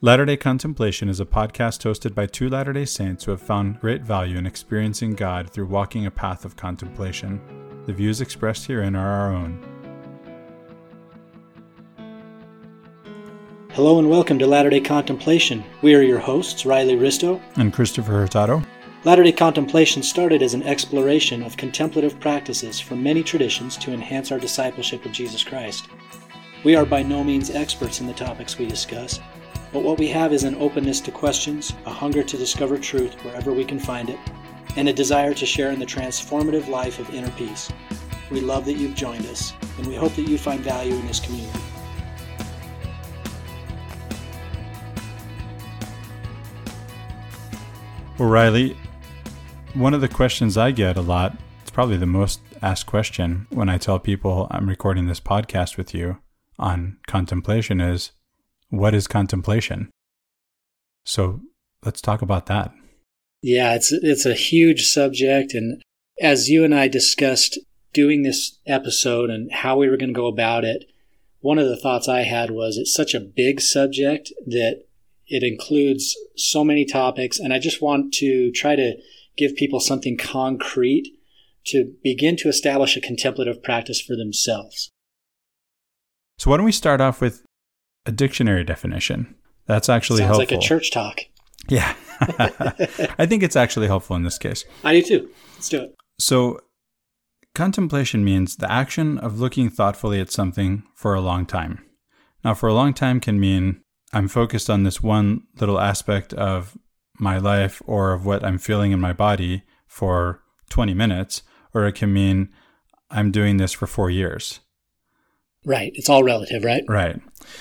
Latter day Contemplation is a podcast hosted by two Latter day Saints who have found great value in experiencing God through walking a path of contemplation. The views expressed herein are our own. Hello and welcome to Latter day Contemplation. We are your hosts, Riley Risto and Christopher Hurtado. Latter day Contemplation started as an exploration of contemplative practices from many traditions to enhance our discipleship of Jesus Christ. We are by no means experts in the topics we discuss but what we have is an openness to questions, a hunger to discover truth wherever we can find it, and a desire to share in the transformative life of inner peace. We love that you've joined us, and we hope that you find value in this community. Well, Riley, one of the questions I get a lot, it's probably the most asked question when I tell people I'm recording this podcast with you on contemplation is what is contemplation? So let's talk about that. Yeah, it's it's a huge subject and as you and I discussed doing this episode and how we were going to go about it, one of the thoughts I had was it's such a big subject that it includes so many topics and I just want to try to give people something concrete to begin to establish a contemplative practice for themselves. So why don't we start off with a dictionary definition. That's actually Sounds helpful. like a church talk. Yeah. I think it's actually helpful in this case. I do too. Let's do it. So, contemplation means the action of looking thoughtfully at something for a long time. Now, for a long time can mean I'm focused on this one little aspect of my life or of what I'm feeling in my body for 20 minutes, or it can mean I'm doing this for four years. Right. It's all relative, right? Right.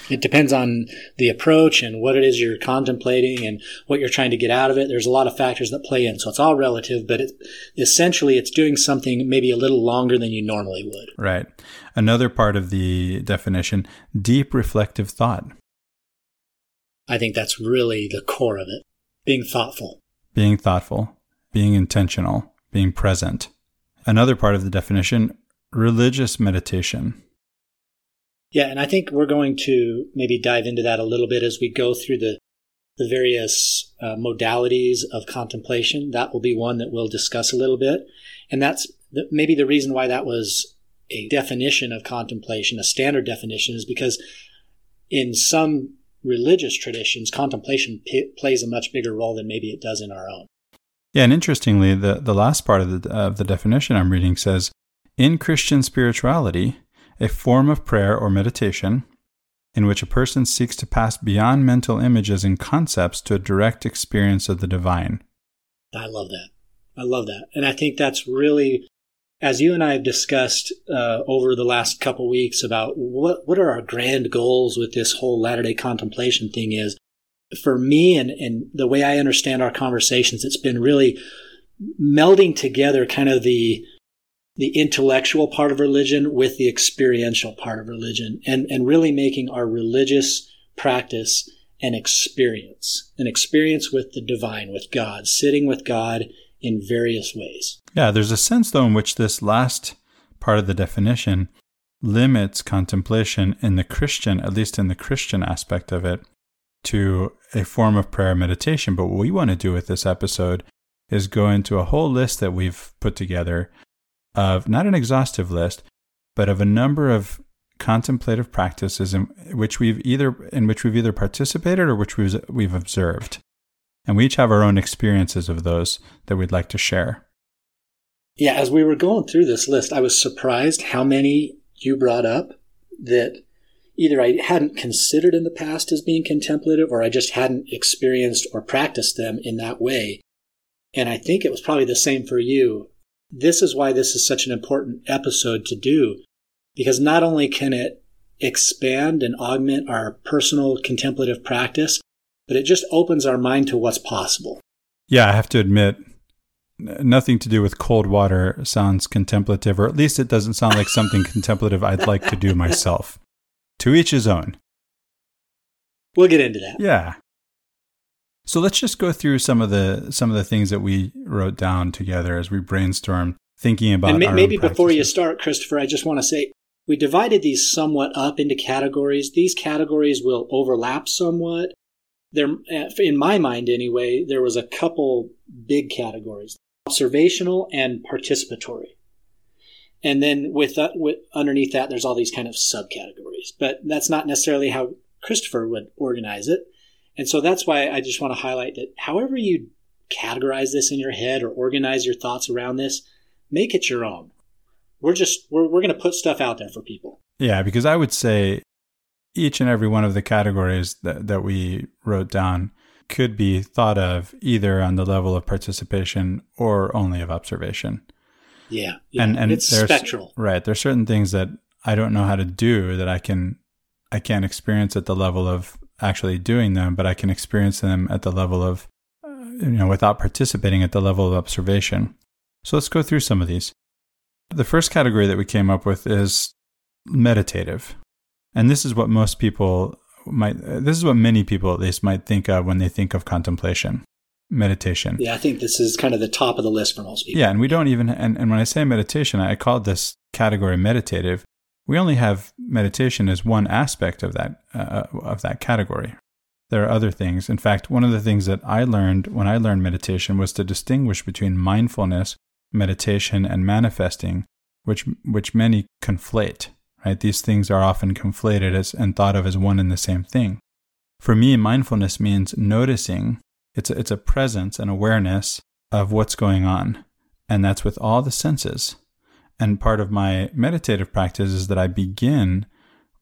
It depends on the approach and what it is you're contemplating and what you're trying to get out of it. There's a lot of factors that play in. So it's all relative, but it, essentially it's doing something maybe a little longer than you normally would. Right. Another part of the definition deep reflective thought. I think that's really the core of it being thoughtful. Being thoughtful, being intentional, being present. Another part of the definition religious meditation. Yeah, and I think we're going to maybe dive into that a little bit as we go through the the various uh, modalities of contemplation. That will be one that we'll discuss a little bit, and that's the, maybe the reason why that was a definition of contemplation, a standard definition, is because in some religious traditions, contemplation p- plays a much bigger role than maybe it does in our own. Yeah, and interestingly, the the last part of the of the definition I'm reading says, in Christian spirituality a form of prayer or meditation in which a person seeks to pass beyond mental images and concepts to a direct experience of the divine. I love that. I love that. And I think that's really, as you and I have discussed uh, over the last couple weeks about what, what are our grand goals with this whole Latter day contemplation thing is, for me and, and the way I understand our conversations, it's been really melding together kind of the the intellectual part of religion with the experiential part of religion and, and really making our religious practice an experience, an experience with the divine, with God, sitting with God in various ways. Yeah, there's a sense, though, in which this last part of the definition limits contemplation in the Christian, at least in the Christian aspect of it, to a form of prayer meditation. But what we want to do with this episode is go into a whole list that we've put together of not an exhaustive list, but of a number of contemplative practices in which we've either in which we've either participated or which we've, we've observed. And we each have our own experiences of those that we'd like to share. Yeah, as we were going through this list, I was surprised how many you brought up that either I hadn't considered in the past as being contemplative or I just hadn't experienced or practiced them in that way. And I think it was probably the same for you. This is why this is such an important episode to do, because not only can it expand and augment our personal contemplative practice, but it just opens our mind to what's possible. Yeah, I have to admit, nothing to do with cold water sounds contemplative, or at least it doesn't sound like something contemplative I'd like to do myself. To each his own. We'll get into that. Yeah. So let's just go through some of the some of the things that we wrote down together as we brainstorm thinking about. And maybe before you start, Christopher, I just want to say we divided these somewhat up into categories. These categories will overlap somewhat. there, in my mind anyway, there was a couple big categories: observational and participatory. And then with, that, with underneath that, there's all these kind of subcategories. But that's not necessarily how Christopher would organize it. And so that's why I just want to highlight that however you categorize this in your head or organize your thoughts around this, make it your own. We're just we're we're going to put stuff out there for people. Yeah, because I would say each and every one of the categories that, that we wrote down could be thought of either on the level of participation or only of observation. Yeah, yeah. and and it's spectral. Right, there's certain things that I don't know how to do that I can I can't experience at the level of actually doing them, but I can experience them at the level of uh, you know without participating at the level of observation. So let's go through some of these. The first category that we came up with is meditative. And this is what most people might, this is what many people at least might think of when they think of contemplation, meditation. Yeah, I think this is kind of the top of the list for most people. Yeah, and we don't even, and, and when I say meditation, I call this category meditative. We only have meditation as one aspect of that, uh, of that category. There are other things. In fact, one of the things that I learned when I learned meditation was to distinguish between mindfulness, meditation, and manifesting, which, which many conflate. Right? These things are often conflated as, and thought of as one and the same thing. For me, mindfulness means noticing. It's a, it's a presence and awareness of what's going on. And that's with all the senses. And part of my meditative practice is that I begin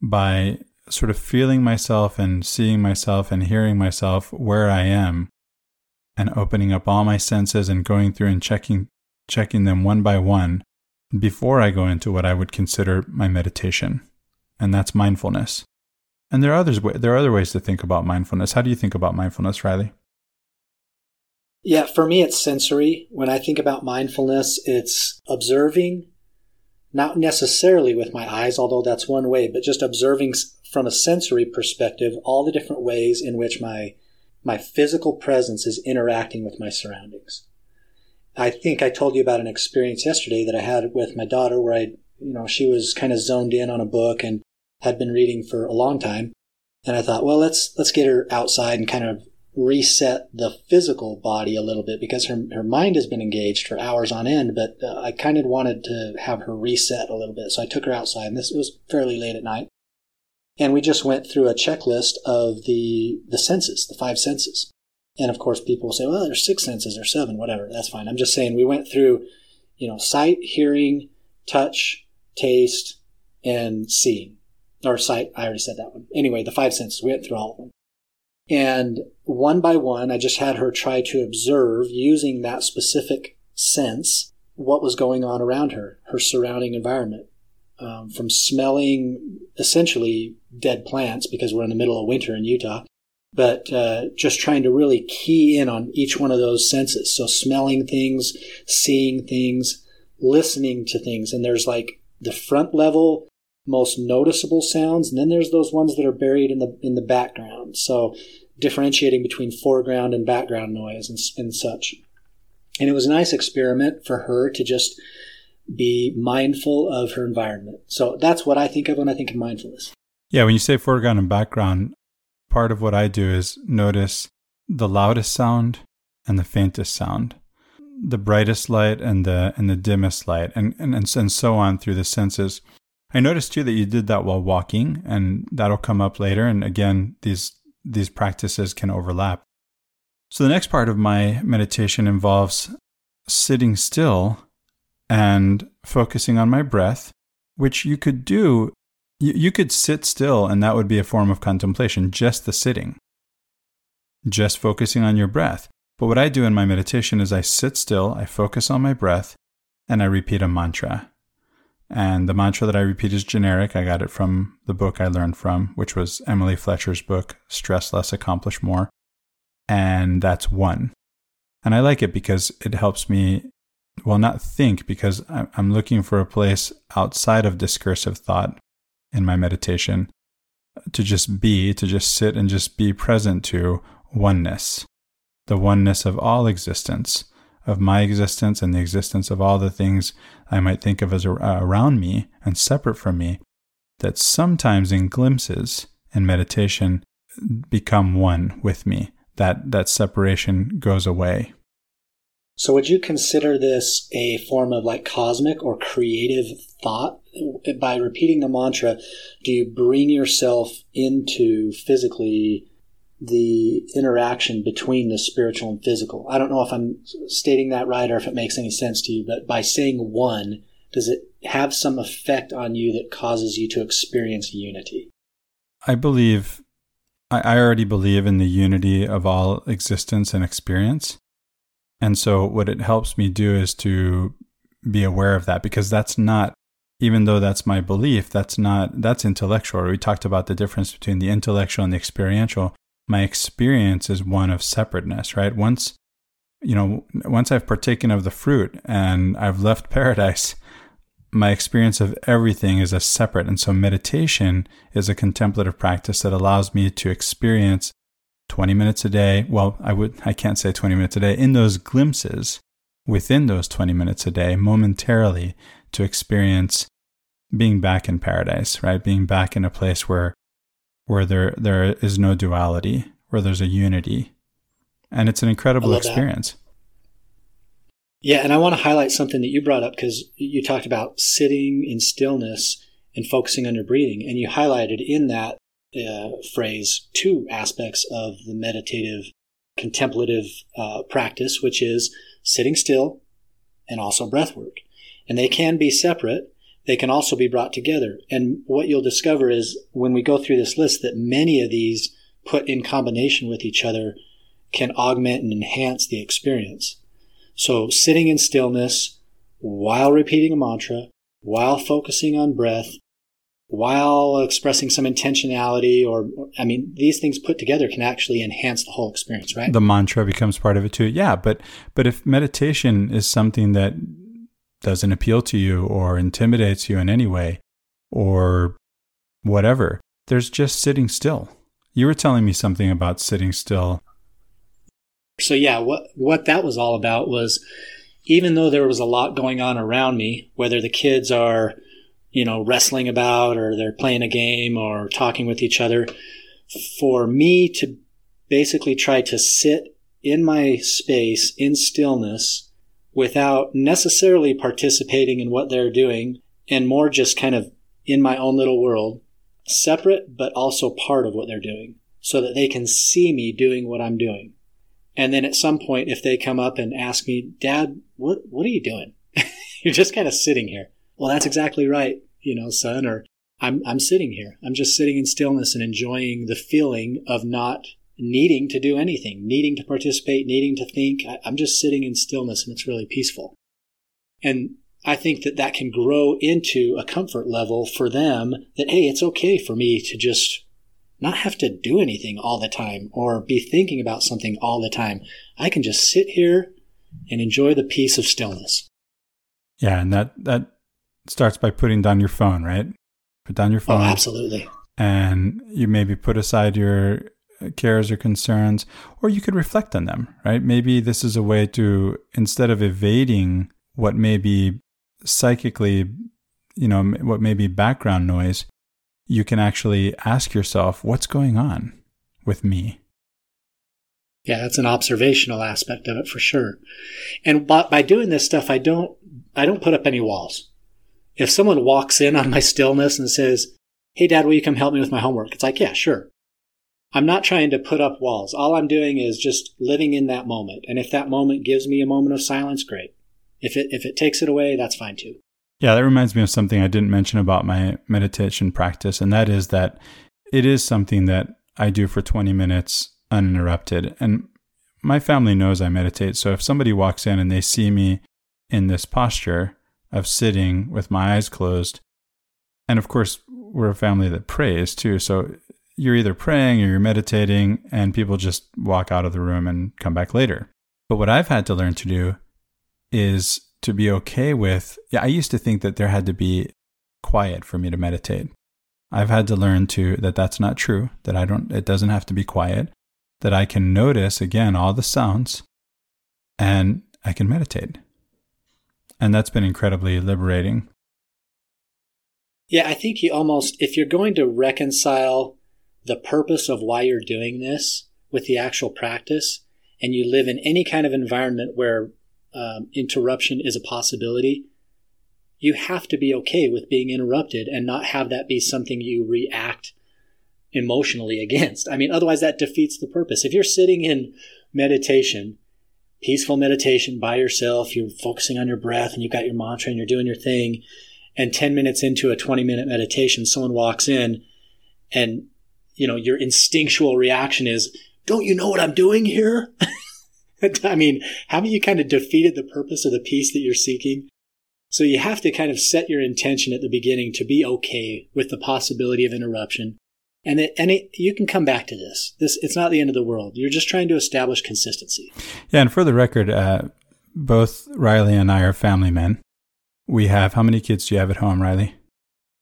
by sort of feeling myself and seeing myself and hearing myself where I am and opening up all my senses and going through and checking checking them one by one before I go into what I would consider my meditation, and that's mindfulness. And there are others there are other ways to think about mindfulness. How do you think about mindfulness, Riley? Yeah, for me it's sensory. When I think about mindfulness, it's observing not necessarily with my eyes, although that's one way, but just observing from a sensory perspective all the different ways in which my my physical presence is interacting with my surroundings. I think I told you about an experience yesterday that I had with my daughter where I, you know, she was kind of zoned in on a book and had been reading for a long time. And I thought, well, let's, let's get her outside and kind of reset the physical body a little bit because her, her mind has been engaged for hours on end, but uh, I kind of wanted to have her reset a little bit. So I took her outside and this was fairly late at night. And we just went through a checklist of the, the senses, the five senses. And of course, people say, well, there's six senses or seven, whatever. That's fine. I'm just saying we went through, you know, sight, hearing, touch, taste, and seeing. Or sight, I already said that one. Anyway, the five senses, we went through all of them. And one by one, I just had her try to observe using that specific sense what was going on around her, her surrounding environment. Um, from smelling essentially dead plants because we're in the middle of winter in Utah but uh, just trying to really key in on each one of those senses. So smelling things, seeing things, listening to things. And there's like the front level, most noticeable sounds, and then there's those ones that are buried in the in the background. So differentiating between foreground and background noise and, and such. And it was a nice experiment for her to just be mindful of her environment. So that's what I think of when I think of mindfulness. Yeah, when you say foreground and background, part of what I do is notice the loudest sound and the faintest sound, the brightest light and the and the dimmest light, and and and, and so on through the senses. I noticed too that you did that while walking, and that'll come up later. And again, these these practices can overlap. So the next part of my meditation involves sitting still and focusing on my breath, which you could do you, could sit still, and that would be a form of contemplation, just the sitting, just focusing on your breath. But what I do in my meditation is I sit still, I focus on my breath, and I repeat a mantra. And the mantra that I repeat is generic. I got it from the book I learned from, which was Emily Fletcher's book, Stress Less, Accomplish More. And that's one. And I like it because it helps me, well, not think, because I'm looking for a place outside of discursive thought in my meditation to just be, to just sit and just be present to oneness, the oneness of all existence, of my existence and the existence of all the things I might think of as uh, around me and separate from me, that sometimes in glimpses in meditation become one with me. That that separation goes away. So would you consider this a form of like cosmic or creative thought? By repeating the mantra, do you bring yourself into physically the interaction between the spiritual and physical? I don't know if I'm stating that right or if it makes any sense to you, but by saying one, does it have some effect on you that causes you to experience unity? I believe, I already believe in the unity of all existence and experience. And so, what it helps me do is to be aware of that because that's not, even though that's my belief, that's not, that's intellectual. We talked about the difference between the intellectual and the experiential. My experience is one of separateness, right? Once, you know, once I've partaken of the fruit and I've left paradise, my experience of everything is a separate. And so meditation is a contemplative practice that allows me to experience 20 minutes a day. Well, I would, I can't say 20 minutes a day in those glimpses within those 20 minutes a day momentarily to experience being back in paradise, right? Being back in a place where, where there, there is no duality, where there's a unity. And it's an incredible experience. That. Yeah, and I want to highlight something that you brought up because you talked about sitting in stillness and focusing on your breathing, and you highlighted in that uh, phrase two aspects of the meditative, contemplative uh, practice, which is sitting still and also breath work. And they can be separate. They can also be brought together. And what you'll discover is when we go through this list that many of these put in combination with each other can augment and enhance the experience. So sitting in stillness while repeating a mantra, while focusing on breath, while expressing some intentionality or i mean these things put together can actually enhance the whole experience right the mantra becomes part of it too yeah but but if meditation is something that doesn't appeal to you or intimidates you in any way or whatever there's just sitting still. You were telling me something about sitting still. So yeah, what what that was all about was even though there was a lot going on around me, whether the kids are, you know, wrestling about or they're playing a game or talking with each other, for me to basically try to sit in my space in stillness without necessarily participating in what they're doing and more just kind of in my own little world, separate but also part of what they're doing so that they can see me doing what I'm doing. And then at some point, if they come up and ask me, Dad, what, what are you doing? You're just kind of sitting here. Well, that's exactly right, you know, son, or I'm, I'm sitting here. I'm just sitting in stillness and enjoying the feeling of not needing to do anything, needing to participate, needing to think. I, I'm just sitting in stillness and it's really peaceful. And I think that that can grow into a comfort level for them that, hey, it's okay for me to just not have to do anything all the time or be thinking about something all the time. I can just sit here and enjoy the peace of stillness. Yeah, and that that starts by putting down your phone, right? Put down your oh, phone. Oh, absolutely. And you maybe put aside your Uh, cares or concerns, or you could reflect on them, right? Maybe this is a way to, instead of evading what may be psychically, you know, what may be background noise, you can actually ask yourself, what's going on with me? Yeah, that's an observational aspect of it for sure. And by, by doing this stuff, I don't, I don't put up any walls. If someone walks in on my stillness and says, Hey, dad, will you come help me with my homework? It's like, yeah, sure. I'm not trying to put up walls. All I'm doing is just living in that moment. And if that moment gives me a moment of silence, great. If it, if it takes it away, that's fine too. Yeah, that reminds me of something I didn't mention about my meditation practice, and that is that it is something that I do for 20 minutes uninterrupted. And my family knows I meditate. So if somebody walks in and they see me in this posture of sitting with my eyes closed, and of course, we're a family that prays too. So you're either praying or you're meditating, and people just walk out of the room and come back later. But what I've had to learn to do is to be okay with, yeah, I used to think that there had to be quiet for me to meditate. I've had to learn to that that's not true, that I don't it doesn't have to be quiet, that I can notice again all the sounds and I can meditate. And that's been incredibly liberating. Yeah, I think you almost if you're going to reconcile the purpose of why you're doing this with the actual practice, and you live in any kind of environment where um, interruption is a possibility, you have to be okay with being interrupted and not have that be something you react emotionally against. I mean, otherwise that defeats the purpose. If you're sitting in meditation, peaceful meditation by yourself, you're focusing on your breath and you've got your mantra and you're doing your thing, and 10 minutes into a 20 minute meditation, someone walks in and, you know, your instinctual reaction is, don't you know what I'm doing here? I mean, haven't you kind of defeated the purpose of the peace that you're seeking? So you have to kind of set your intention at the beginning to be okay with the possibility of interruption. And it, and it, you can come back to this. This it's not the end of the world. You're just trying to establish consistency. Yeah, and for the record, uh, both Riley and I are family men. We have how many kids do you have at home, Riley?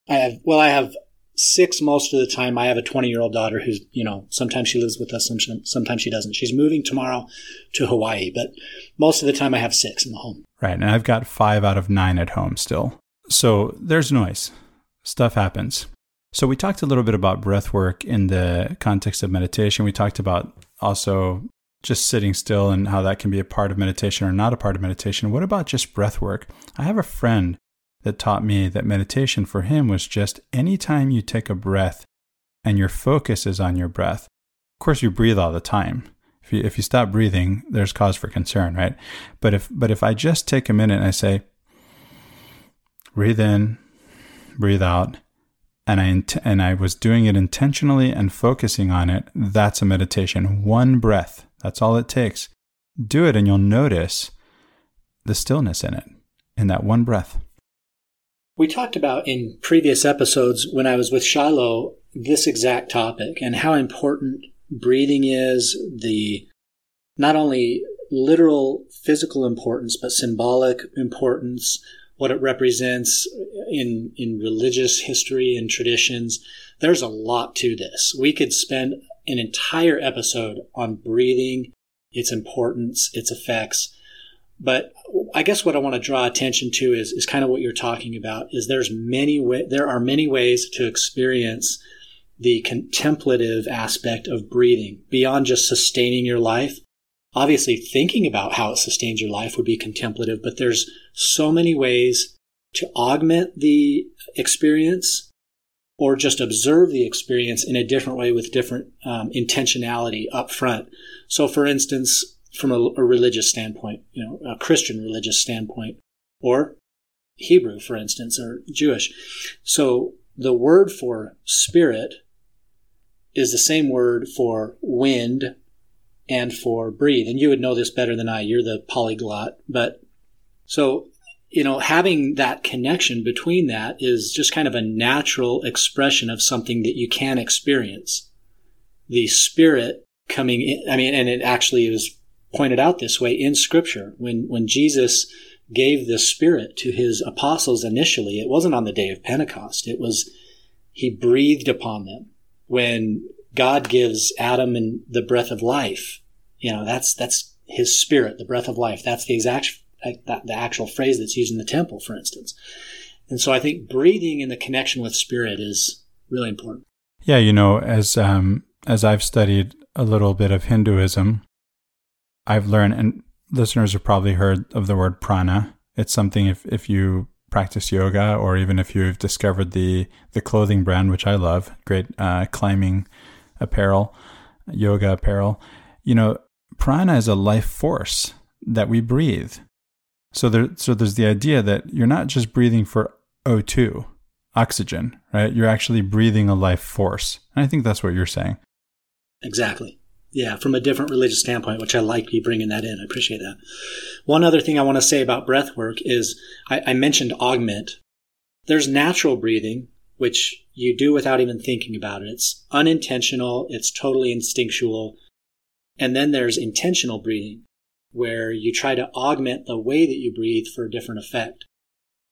I have well, I have six most of the time. I have a 20 year old daughter who's, you know, sometimes she lives with us, sometimes she doesn't. She's moving tomorrow to Hawaii, but most of the time I have six in the home. Right. And I've got five out of nine at home still. So there's noise. Stuff happens. So we talked a little bit about breath work in the context of meditation. We talked about also just sitting still and how that can be a part of meditation or not a part of meditation. What about just breath work? I have a friend that taught me that meditation for him was just any time you take a breath and your focus is on your breath. Of course, you breathe all the time. If you, if you stop breathing, there's cause for concern, right? But if, but if I just take a minute and I say, breathe in, breathe out, and I, int- and I was doing it intentionally and focusing on it, that's a meditation. One breath. That's all it takes. Do it and you'll notice the stillness in it, in that one breath. We talked about in previous episodes when I was with Shiloh this exact topic and how important breathing is, the not only literal physical importance, but symbolic importance, what it represents in, in religious history and traditions. There's a lot to this. We could spend an entire episode on breathing, its importance, its effects. But I guess what I want to draw attention to is, is kind of what you're talking about is there's many way, there are many ways to experience the contemplative aspect of breathing beyond just sustaining your life. Obviously, thinking about how it sustains your life would be contemplative, but there's so many ways to augment the experience or just observe the experience in a different way with different um, intentionality up front. So, for instance, from a, a religious standpoint, you know, a Christian religious standpoint, or Hebrew, for instance, or Jewish. So the word for spirit is the same word for wind and for breathe. And you would know this better than I. You're the polyglot. But so, you know, having that connection between that is just kind of a natural expression of something that you can experience. The spirit coming in, I mean, and it actually is pointed out this way in scripture. When, when Jesus gave the Spirit to his apostles initially, it wasn't on the day of Pentecost. It was, he breathed upon them. When God gives Adam and the breath of life, you know, that's, that's his spirit, the breath of life. That's the exact, the actual phrase that's used in the temple, for instance. And so I think breathing in the connection with spirit is really important. Yeah, you know, as um, as I've studied a little bit of Hinduism, I've learned, and listeners have probably heard of the word prana. It's something if, if you practice yoga or even if you've discovered the, the clothing brand, which I love, great uh, climbing apparel, yoga apparel, you know, prana is a life force that we breathe. So there, so there's the idea that you're not just breathing for O2, oxygen, right? You're actually breathing a life force. And I think that's what you're saying. Exactly. Yeah, from a different religious standpoint, which I like you bringing that in. I appreciate that. One other thing I want to say about breath work is I, I mentioned augment. There's natural breathing, which you do without even thinking about it. It's unintentional. It's totally instinctual. And then there's intentional breathing, where you try to augment the way that you breathe for a different effect.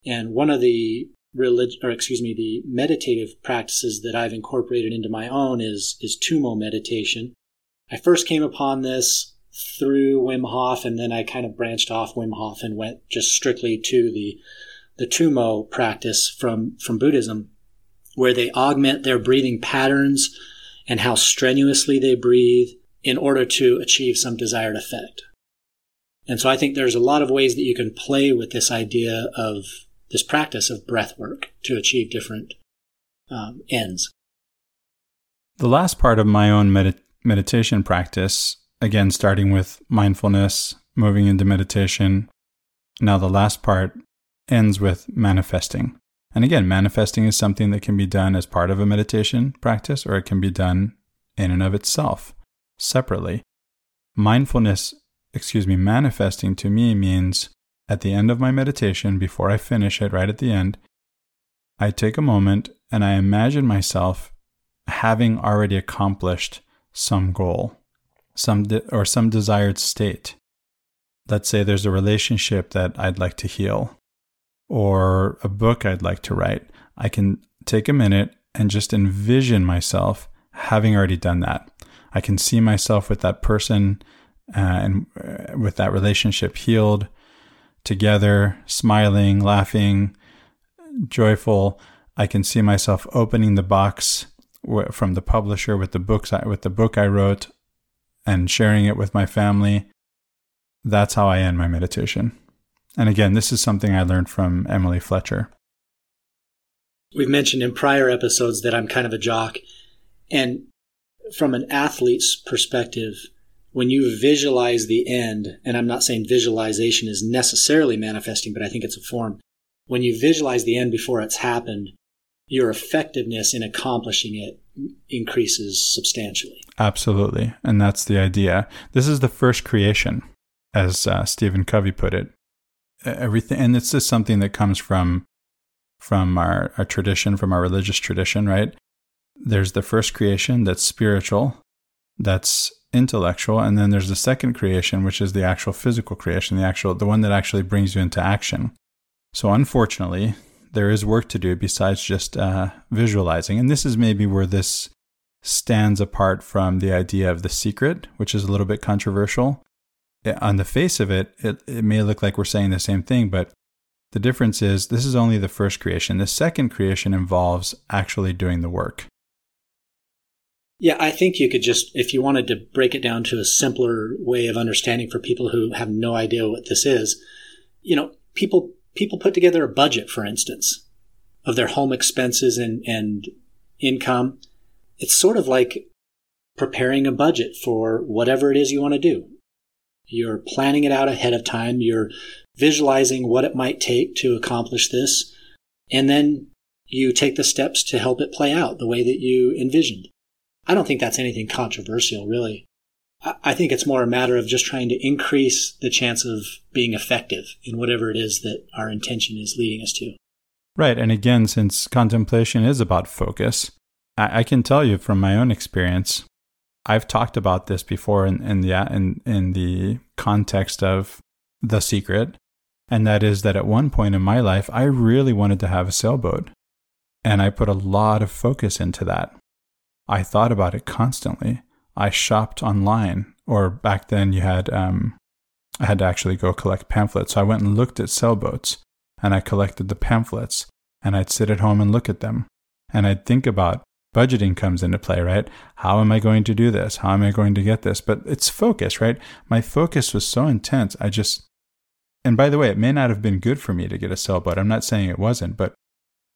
And one of the religion, or excuse me, the meditative practices that I've incorporated into my own is, is Tummo meditation. I first came upon this through Wim Hof, and then I kind of branched off Wim Hof and went just strictly to the the Tummo practice from from Buddhism, where they augment their breathing patterns and how strenuously they breathe in order to achieve some desired effect. And so I think there's a lot of ways that you can play with this idea of this practice of breath work to achieve different um, ends. The last part of my own med- meditation practice, again, starting with mindfulness, moving into meditation. Now, the last part ends with manifesting. And again, manifesting is something that can be done as part of a meditation practice or it can be done in and of itself, separately. Mindfulness, excuse me, manifesting to me means at the end of my meditation, before I finish it, right at the end, I take a moment and I imagine myself having already accomplished some goal, some de- or some desired state. Let's say there's a relationship that I'd like to heal or a book I'd like to write. I can take a minute and just envision myself having already done that. I can see myself with that person uh, and uh, with that relationship healed, together, smiling, laughing, joyful. I can see myself opening the box from the publisher with the books I, with the book I wrote and sharing it with my family. That's how I end my meditation. And again, this is something I learned from Emily Fletcher. We've mentioned in prior episodes that I'm kind of a jock. And from an athlete's perspective, when you visualize the end, and I'm not saying visualization is necessarily manifesting, but I think it's a form. When you visualize the end before it's happened, your effectiveness in accomplishing it increases substantially. Absolutely. And that's the idea. This is the first creation, as uh, Stephen Covey put it. Everything, and it's just something that comes from from our, our tradition, from our religious tradition, right? There's the first creation that's spiritual, that's intellectual, and then there's the second creation, which is the actual physical creation, the actual the one that actually brings you into action. So unfortunately, there is work to do besides just uh, visualizing. And this is maybe where this stands apart from the idea of the secret, which is a little bit controversial. On the face of it, it, it may look like we're saying the same thing, but the difference is this is only the first creation. The second creation involves actually doing the work. Yeah, I think you could just, if you wanted to break it down to a simpler way of understanding for people who have no idea what this is, you know, people people put together a budget, for instance, of their home expenses and, and income. It's sort of like preparing a budget for whatever it is you want to do. You're planning it out ahead of time. You're visualizing what it might take to accomplish this. And then you take the steps to help it play out the way that you envisioned. I don't think that's anything controversial, really. I think it's more a matter of just trying to increase the chance of being effective in whatever it is that our intention is leading us to. Right. And again, since contemplation is about focus, I, I can tell you from my own experience, I've talked about this before in, in the in, in the context of the secret, and that is that at one point in my life, I really wanted to have a sailboat, and I put a lot of focus into that. I thought about it constantly. I shopped online, or back then you had um, I had to actually go collect pamphlets. So I went and looked at sailboats, and I collected the pamphlets, and I'd sit at home and look at them, and I'd think about budgeting comes into play, right? How am I going to do this? How am I going to get this? But it's focus, right? My focus was so intense. I just, and by the way, it may not have been good for me to get a sailboat. I'm not saying it wasn't, but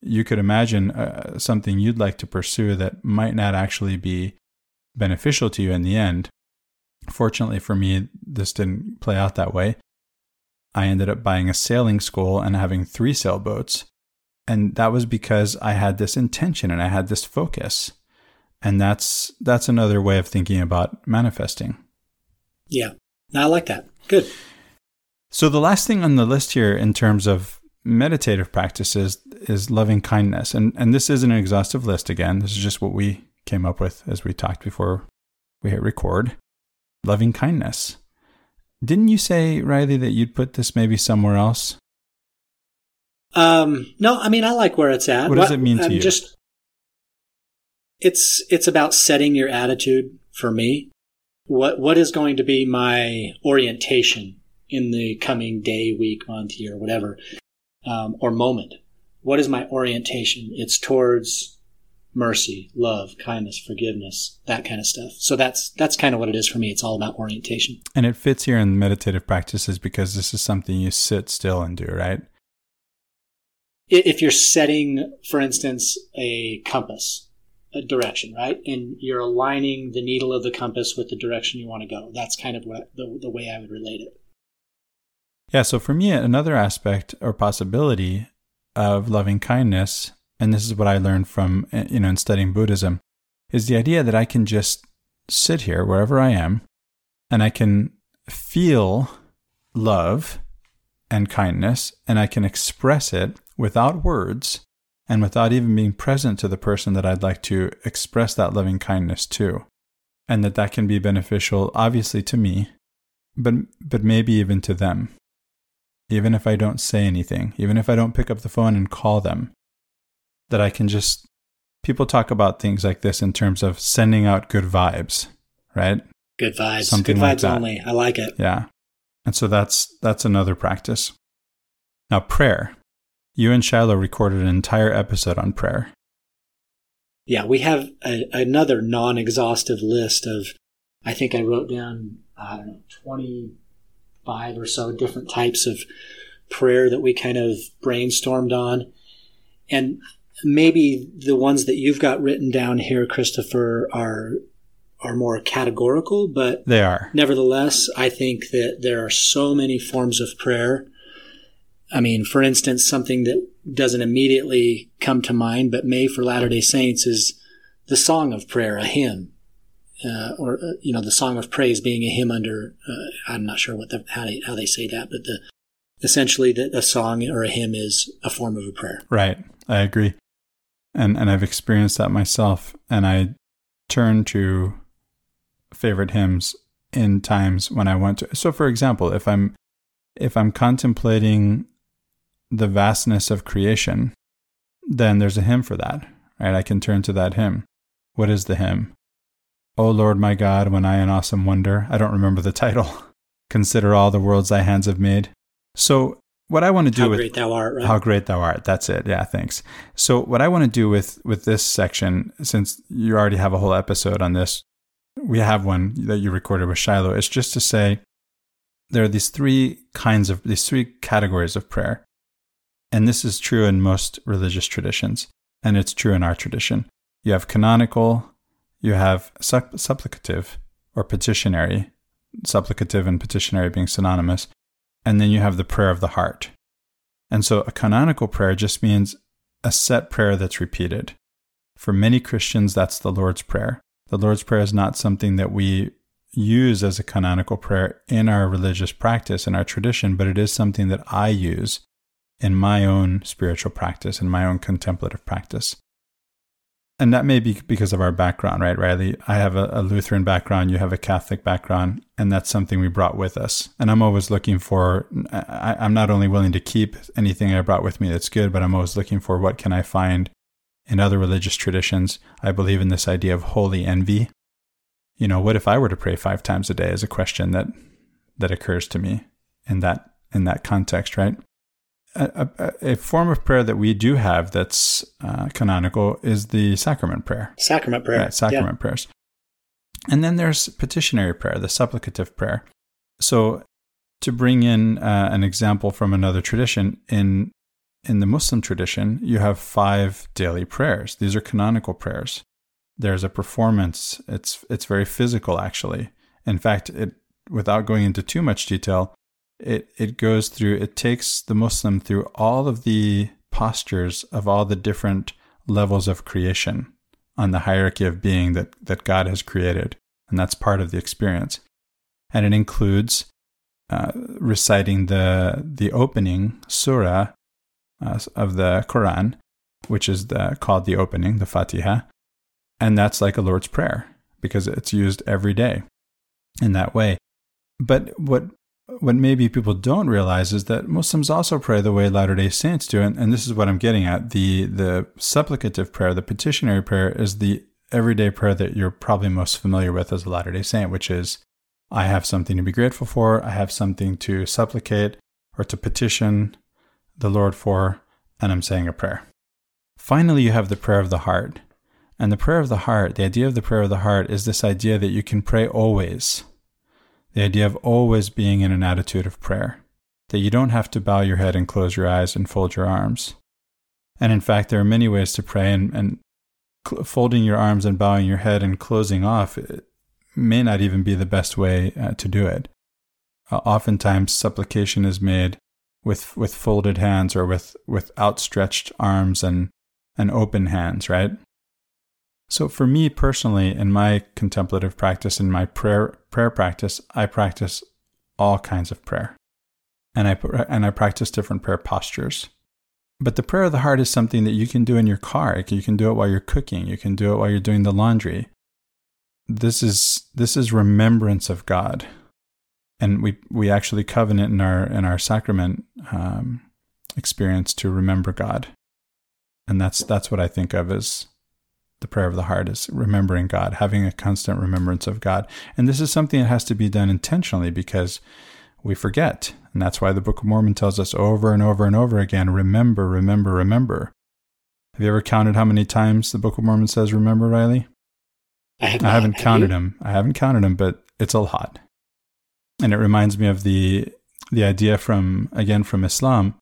you could imagine uh, something you'd like to pursue that might not actually be beneficial to you in the end. Fortunately for me, this didn't play out that way. I ended up buying a sailing school and having three sailboats. And that was because I had this intention and I had this focus. And that's that's another way of thinking about manifesting. Yeah. I like that. Good. So the last thing on the list here in terms of meditative practices is loving kindness. And and this isn't an exhaustive list again. This is just what we came up with as we talked before we hit record loving kindness. Didn't you say, Riley, that you'd put this maybe somewhere else? Um, no, I mean, I like where it's at. What does it mean to I'm you? Just, it's, it's about setting your attitude for me. What, what is going to be my orientation in the coming day, week, month, year, whatever, um, or moment? What is my orientation? It's towards mercy, love, kindness, forgiveness, that kind of stuff. So that's that's kind of what it is for me. It's all about orientation. And it fits here in meditative practices because this is something you sit still and do, right? If you're setting, for instance, a compass, a direction, right, and you're aligning the needle of the compass with the direction you want to go, that's kind of what the, the way I would relate it. Yeah. So for me, another aspect or possibility of loving kindness and this is what I learned from eh, you know in studying Buddhism, is the idea that I can just sit here wherever I am, and I can feel love and kindness, and I can express it without words and without even being present to the person that I'd like to express that loving kindness to, and that that can be beneficial, obviously to me, but but maybe even to them. Even if I don't say anything, even if I don't pick up the phone and call them, that I can just people talk about things like this in terms of sending out good vibes, right? Good vibes. Something good like vibes that. only. I like it. Yeah. And so that's that's another practice. Now prayer. You and Shiloh recorded an entire episode on prayer. Yeah, we have a, another non-exhaustive list of I think I wrote down I don't know 25 or so different types of prayer that we kind of brainstormed on. And maybe the ones that you've got written down here, Christopher, are are more categorical, but they are. Nevertheless, I think that there are so many forms of prayer. I mean, for instance, something that doesn't immediately come to mind, but may for Latter Day Saints is the song of prayer, a hymn, uh, or uh, you know, the song of praise being a hymn under. Uh, I'm not sure what the, how they how they say that, but the essentially that a song or a hymn is a form of a prayer. Right. I agree and and I've experienced that myself. And I turn to favorite hymns in times when I want to. So, for example, if I'm if I'm contemplating the vastness of creation, then there's a hymn for that, right? I can turn to that hymn. What is the hymn? O Lord my God, when I in awesome wonder, I don't remember the title. Consider all the worlds thy hands have made. So what I want to do how with great thou art, right? how great thou art. That's it. Yeah, thanks. So what I want to do with with this section, since you already have a whole episode on this, we have one that you recorded with Shiloh. It's just to say there are these three kinds of these three categories of prayer, and this is true in most religious traditions, and it's true in our tradition. You have canonical, you have supplicative or petitionary, supplicative and petitionary being synonymous and then you have the prayer of the heart. And so a canonical prayer just means a set prayer that's repeated. For many Christians, that's the Lord's Prayer. The Lord's Prayer is not something that we use as a canonical prayer in our religious practice, in our tradition, but it is something that I use in my own spiritual practice, in my own contemplative practice and that may be because of our background, right, Riley? I have a, a, Lutheran background, you have a Catholic background, and that's something we brought with us. And I'm always looking for, I, I'm not only willing to keep anything I brought with me that's good, but I'm always looking for what can I find in other religious traditions. I believe in this idea of holy envy. You know, what if I were to pray five times a day is a question that that occurs to me in that in that context, right? A, a, a, form of prayer that we do have that's uh, canonical is the sacrament prayer. Sacrament prayer. Right, sacrament yeah. prayers. And then there's petitionary prayer, the supplicative prayer. So, to bring in uh, an example from another tradition, in in the Muslim tradition, you have five daily prayers. These are canonical prayers. There's a performance. It's it's very physical, actually. In fact, it without going into too much detail, it it goes through it takes the muslim through all of the postures of all the different levels of creation on the hierarchy of being that that god has created. And that's part of the experience. And it includes uh, reciting the the opening surah uh, of the quran which is the, called the opening the fatiha. And that's like a lord's prayer because it's used every day in that way. But what what maybe people don't realize is that Muslims also pray the way Latter day Saints do. And, and this is what I'm getting at. The, the supplicative prayer, the petitionary prayer, is the everyday prayer that you're probably most familiar with as a Latter day Saint, which is I have something to be grateful for, I have something to supplicate or to petition the Lord for, and I'm saying a prayer. Finally, you have the prayer of the heart. And the prayer of the heart, the idea of the prayer of the heart is this idea that you can pray always. The idea of always being in an attitude of prayer, that you don't have to bow your head and close your eyes and fold your arms. And in fact, there are many ways to pray, and, and folding your arms and bowing your head and closing off may not even be the best way uh, to do it. Uh, oftentimes, supplication is made with with folded hands or with with outstretched arms and and open hands, right? So for me personally, in my contemplative practice, in my prayer prayer practice, I practice all kinds of prayer, and I and I practice different prayer postures. But the prayer of the heart is something that you can do in your car. You can do it while you're cooking. You can do it while you're doing the laundry. This is this is remembrance of God, and we we actually covenant in our in our sacrament um, experience to remember God, and that's that's what I think of as the prayer of the heart is remembering God, having a constant remembrance of God. And this is something that has to be done intentionally because we forget. And that's why the Book of Mormon tells us over and over and over again remember, remember, remember. Have you ever counted how many times the Book of Mormon says remember, Riley? I, have haven't have counted them. I haven't counted them, but it's a lot. And it reminds me of the the idea from again from Islam,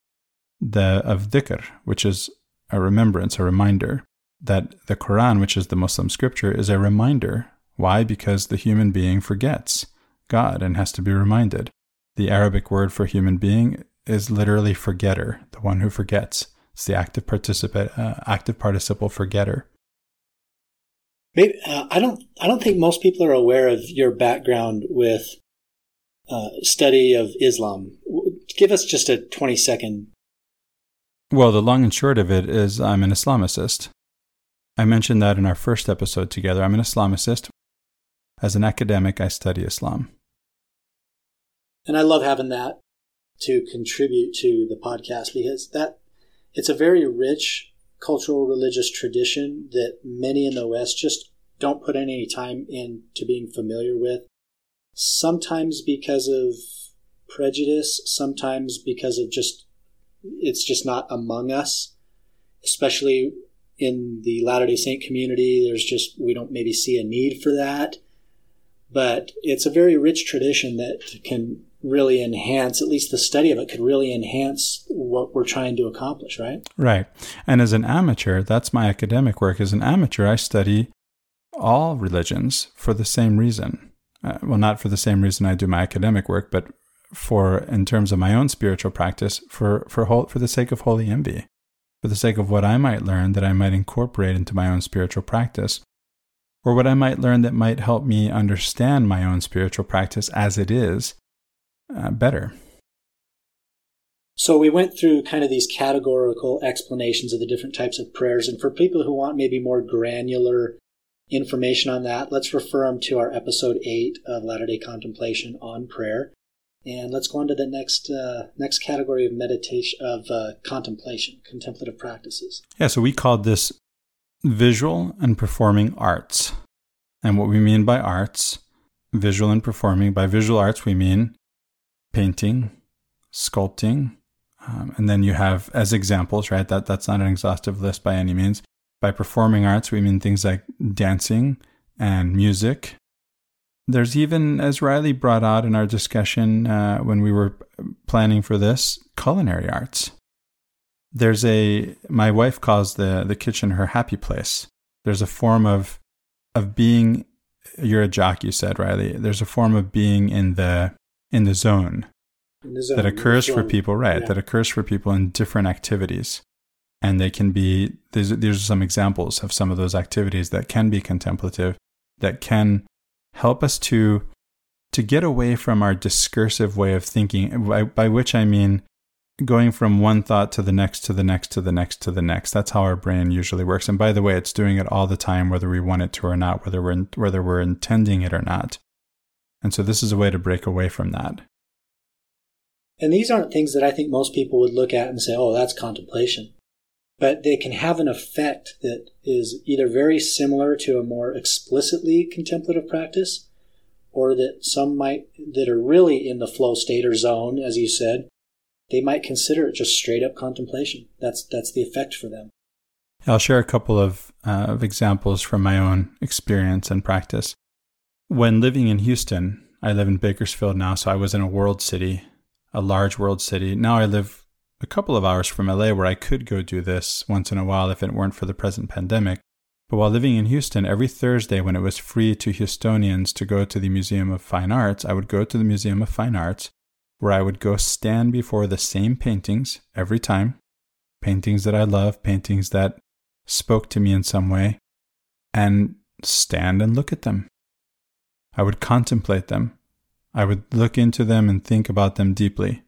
the of dhikr, which is a remembrance, a reminder that the Quran, which is the Muslim scripture, is a reminder. Why? Because the human being forgets God and has to be reminded. The Arabic word for human being is literally forgetter, the one who forgets. It's the active participant, uh, active participle forgetter. Maybe, uh, I don't. I don't think most people are aware of your background with uh, study of Islam. Give us just a twenty second. Well, the long and short of it is I'm an Islamicist. I mentioned that in our first episode together. I'm an Islamicist. As an academic, I study Islam. And I love having that to contribute to the podcast because that it's a very rich cultural religious tradition that many in the West just don't put any time into being familiar with. Sometimes because of prejudice, sometimes because of just it's just not among us, especially in the Latter day Saint community. There's just, we don't maybe see a need for that. But it's a very rich tradition that can really enhance, at least the study of it could really enhance what we're trying to accomplish, right? Right. And as an amateur, that's my academic work. As an amateur, I study all religions for the same reason. Uh, well, not for the same reason I do my academic work, but for, in terms of my own spiritual practice, for, for, whole, for the sake of holy envy, for the sake of what I might learn that I might incorporate into my own spiritual practice, or what I might learn that might help me understand my own spiritual practice as it is uh, better. So we went through kind of these categorical explanations of the different types of prayers. And for people who want maybe more granular information on that, let's refer them to our episode eight of Latter day Contemplation on prayer. And let's go on to the next uh, next category of meditation of uh, contemplation, contemplative practices. Yeah, so we called this visual and performing arts. And what we mean by arts, visual and performing, by visual arts we mean painting, sculpting, um, and then you have as examples, right? That that's not an exhaustive list by any means. By performing arts, we mean things like dancing and music. There's even, as Riley brought out in our discussion uh, when we were planning for this, culinary arts. There's a my wife calls the the kitchen her happy place. There's a form of of being. You're a jock, you said, Riley. There's a form of being in the in the zone In the zone, that occurs for people, right? Yeah. That occurs for people in different activities. And they can be, these, these are some examples of some of those activities that can be contemplative, that can help us to, to get away from our discursive way of thinking, by, by which I mean going from one thought to the next, to the next, to the next, to the next. That's how our brain usually works. And by the way, it's doing it all the time, whether we want it to or not, whether we're, whether we're intending it or not. And so this is a way to break away from that. And these aren't things that I think most people would look at and say, oh, that's contemplation. But they can have an effect that is either very similar to a more explicitly contemplative practice, or that some might, that are really in the flow state or zone, as you said, they might consider it just straight up contemplation. That's, that's the effect for them. I'll share a couple of, uh, of examples from my own experience and practice. When living in Houston, I live in Bakersfield now, so I was in a world city, a large world city. Now I live a couple of hours from LA where I could go do this once in a while if it weren't for the present pandemic. But while living in Houston, every Thursday when it was free to Houstonians to go to the Museum of Fine Arts, I would go to the Museum of Fine Arts where I would go stand before the same paintings every time. Paintings that I love, paintings that spoke to me in some way, and stand and look at them. I would contemplate them. I would look into them and think about them deeply.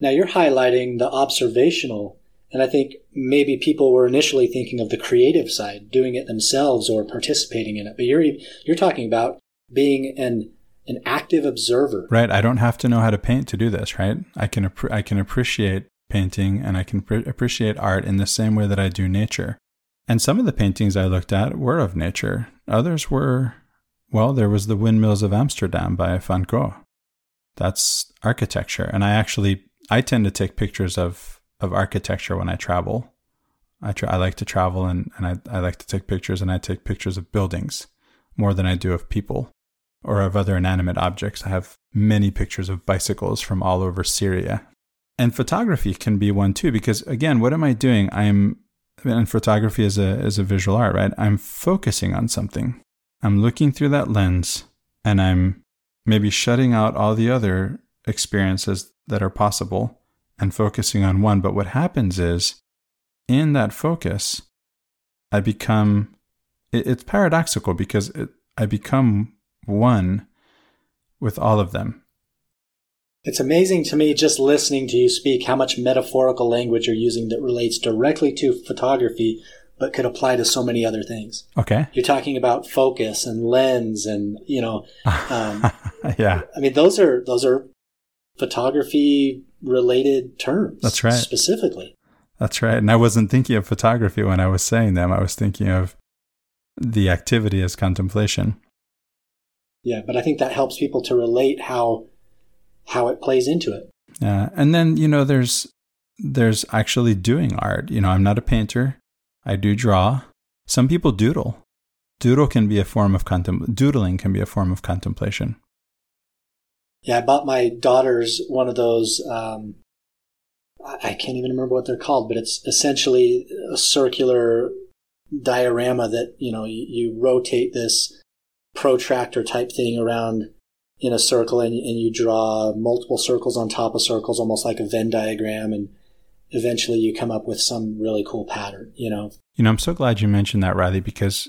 Now you're highlighting the observational and I think maybe people were initially thinking of the creative side, doing it themselves or participating in it. But you're you're talking about being an an active observer. Right. I don't have to know how to paint to do this. Right. I can I can appreciate painting and I can appreciate art in the same way that I do nature. And some of the paintings I looked at were of nature. Others were, well, there was the Windmills of Amsterdam by Van Gogh. That's architecture. And I actually, I tend to take pictures of of architecture when I travel. I, tra- I like to travel and, and I, I like to take pictures and I take pictures of buildings more than I do of people or of other inanimate objects. I have many pictures of bicycles from all over Syria. And photography can be one too, because again, what am I doing? I'm, and photography is a, is a visual art, right? I'm focusing on something. I'm looking through that lens and I'm maybe shutting out all the other experiences that are possible and focusing on one. But what happens is, in that focus, I become, it, it's paradoxical because it, I become one with all of them. It's amazing to me just listening to you speak how much metaphorical language you're using that relates directly to photography, but could apply to so many other things. Okay. You're talking about focus and lens and, you know, um, yeah. I mean, those are, those are photography related terms. That's right. Specifically. That's right. And I wasn't thinking of photography when I was saying them. I was thinking of the activity as contemplation. Yeah, but I think that helps people to relate how how it plays into it. Yeah. And then, you know, there's there's actually doing art. You know, I'm not a painter. I do draw. Some people doodle. Doodle can be a form of contem- doodling can be a form of contemplation. Yeah, I bought my daughters one of those. Um, I can't even remember what they're called, but it's essentially a circular diorama that you know you, you rotate this protractor type thing around in a circle and, and you draw multiple circles on top of circles, almost like a Venn diagram, and eventually you come up with some really cool pattern. You know. You know, I'm so glad you mentioned that, Riley, because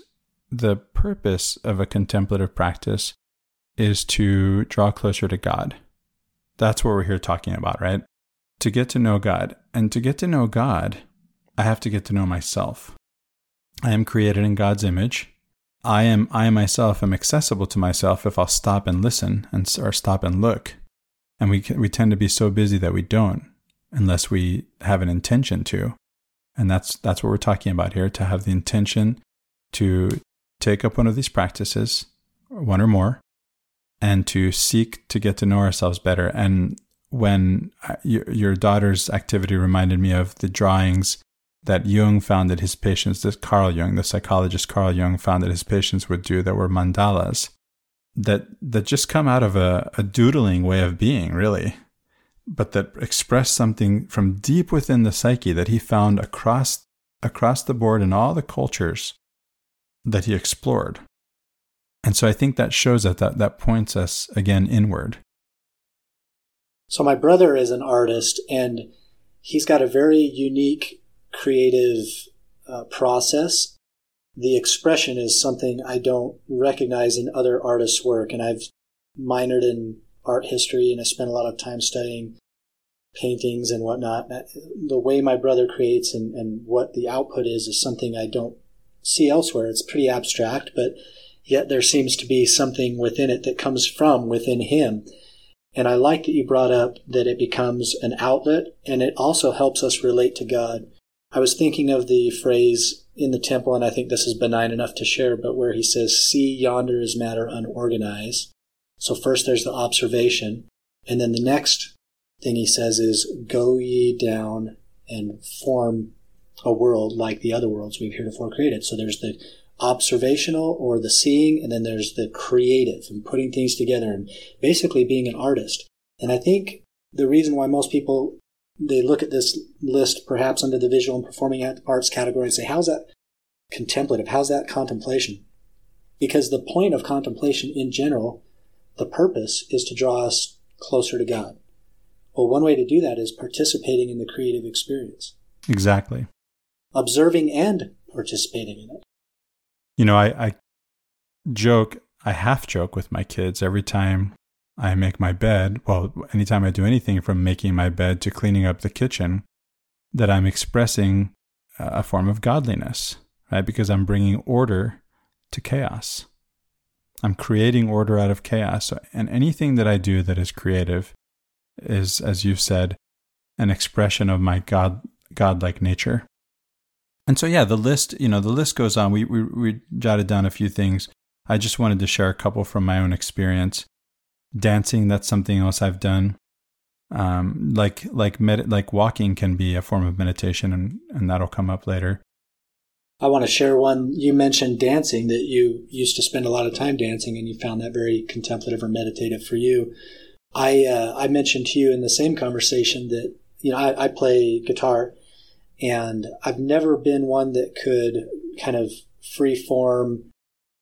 the purpose of a contemplative practice is to draw closer to God. That's what we're here talking about, right? To get to know God. And to get to know God, I have to get to know myself. I am created in God's image. I am I myself am accessible to myself if I'll stop and listen and or stop and look. And we we tend to be so busy that we don't unless we have an intention to. And that's that's what we're talking about here to have the intention to take up one of these practices, one or more, and to seek to get to know ourselves better. And when uh, your daughter's activity reminded me of the drawings that Jung found that his patients, that Carl Jung, the psychologist Carl Jung, found that his patients would do that were mandalas that that just come out of a, a doodling way of being, really, but that express something from deep within the psyche that he found across across the board in all the cultures that he explored. And so I think that shows us that that points us again inward. So my brother is an artist and he's got a very unique creative uh, process. The expression is something I don't recognize in other artists' work. And I've minored in art history and I spent a lot of time studying paintings and whatnot. The way my brother creates and, and what the output is is something I don't see elsewhere. It's pretty abstract, but yet there seems to be something within it that comes from within him. And I like that you brought up that it becomes an outlet and it also helps us relate to God. I was thinking of the phrase in the temple, and I think this is benign enough to share, but where he says, See yonder is matter unorganized. So first there's the observation, and then the next thing he says is, Go ye down and form a world like the other worlds we've heretofore created. So there's the observational or the seeing, and then there's the creative and putting things together and basically being an artist. And I think the reason why most people they look at this list perhaps under the visual and performing arts category and say, how's that contemplative? How's that contemplation? Because the point of contemplation in general, the purpose is to draw us closer to God. Well, one way to do that is participating in the creative experience. Exactly. Observing and participating in it. You know, I, I joke, I half joke with my kids every time I make my bed. Well, anytime I do anything from making my bed to cleaning up the kitchen, that I'm expressing a form of godliness, right? Because I'm bringing order to chaos. I'm creating order out of chaos. And anything that I do that is creative is, as you've said, an expression of my God, godlike nature. And so, yeah, the list, you know, the list goes on. We, we, we jotted down a few things. I just wanted to share a couple from my own experience. Dancing, that's something else I've done. Um, like like med- like walking can be a form of meditation, and, and that'll come up later. I want to share one. You mentioned dancing that you used to spend a lot of time dancing, and you found that very contemplative or meditative for you. I uh, I mentioned to you in the same conversation that you know I, I play guitar, and I've never been one that could kind of free form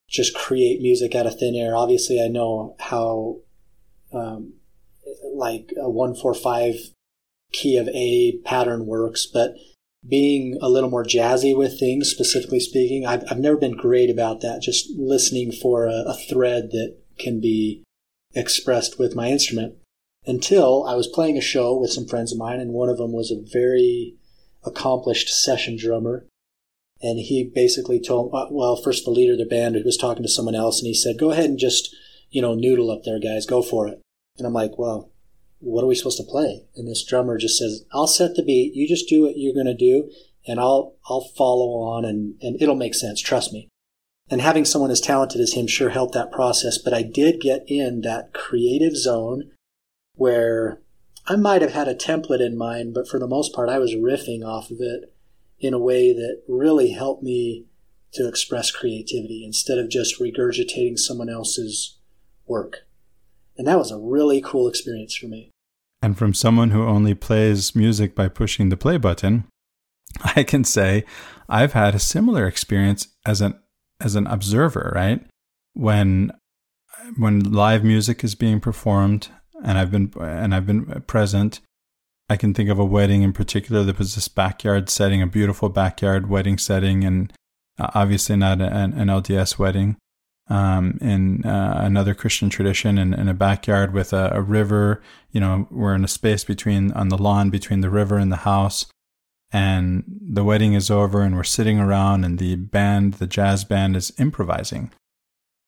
just create music out of thin air. Obviously, I know how um, like a one four five key of A pattern works, but being a little more jazzy with things, specifically speaking. I've, I've never been great about that, just listening for a, a thread that can be expressed with my instrument until I was playing a show with some friends of mine, and one of them was a very accomplished session drummer. And he basically told, uh, well, first the leader of the band was talking to someone else, and he said, "Go ahead and just, you know, noodle up there, guys. Go for it." And I'm like, "Well, what are we supposed to play? And this drummer just says, I'll set the beat. You just do what you're going to do and I'll, I'll follow on and, and it'll make sense. Trust me. And having someone as talented as him sure helped that process. But I did get in that creative zone where I might have had a template in mind, but for the most part, I was riffing off of it in a way that really helped me to express creativity instead of just regurgitating someone else's work. And that was a really cool experience for me. And from someone who only plays music by pushing the play button, I can say I've had a similar experience as an as an observer, right? When when live music is being performed and I've been and I've been present, I can think of a wedding in particular. There was this backyard setting, a beautiful backyard wedding setting, and uh, obviously not an, an LDS wedding um, in uh, another Christian tradition in, in a backyard with a, a, river. You know, we're in a space between on the lawn between the river and the house. And the wedding is over, and we're sitting around, and the band, the jazz band, is improvising.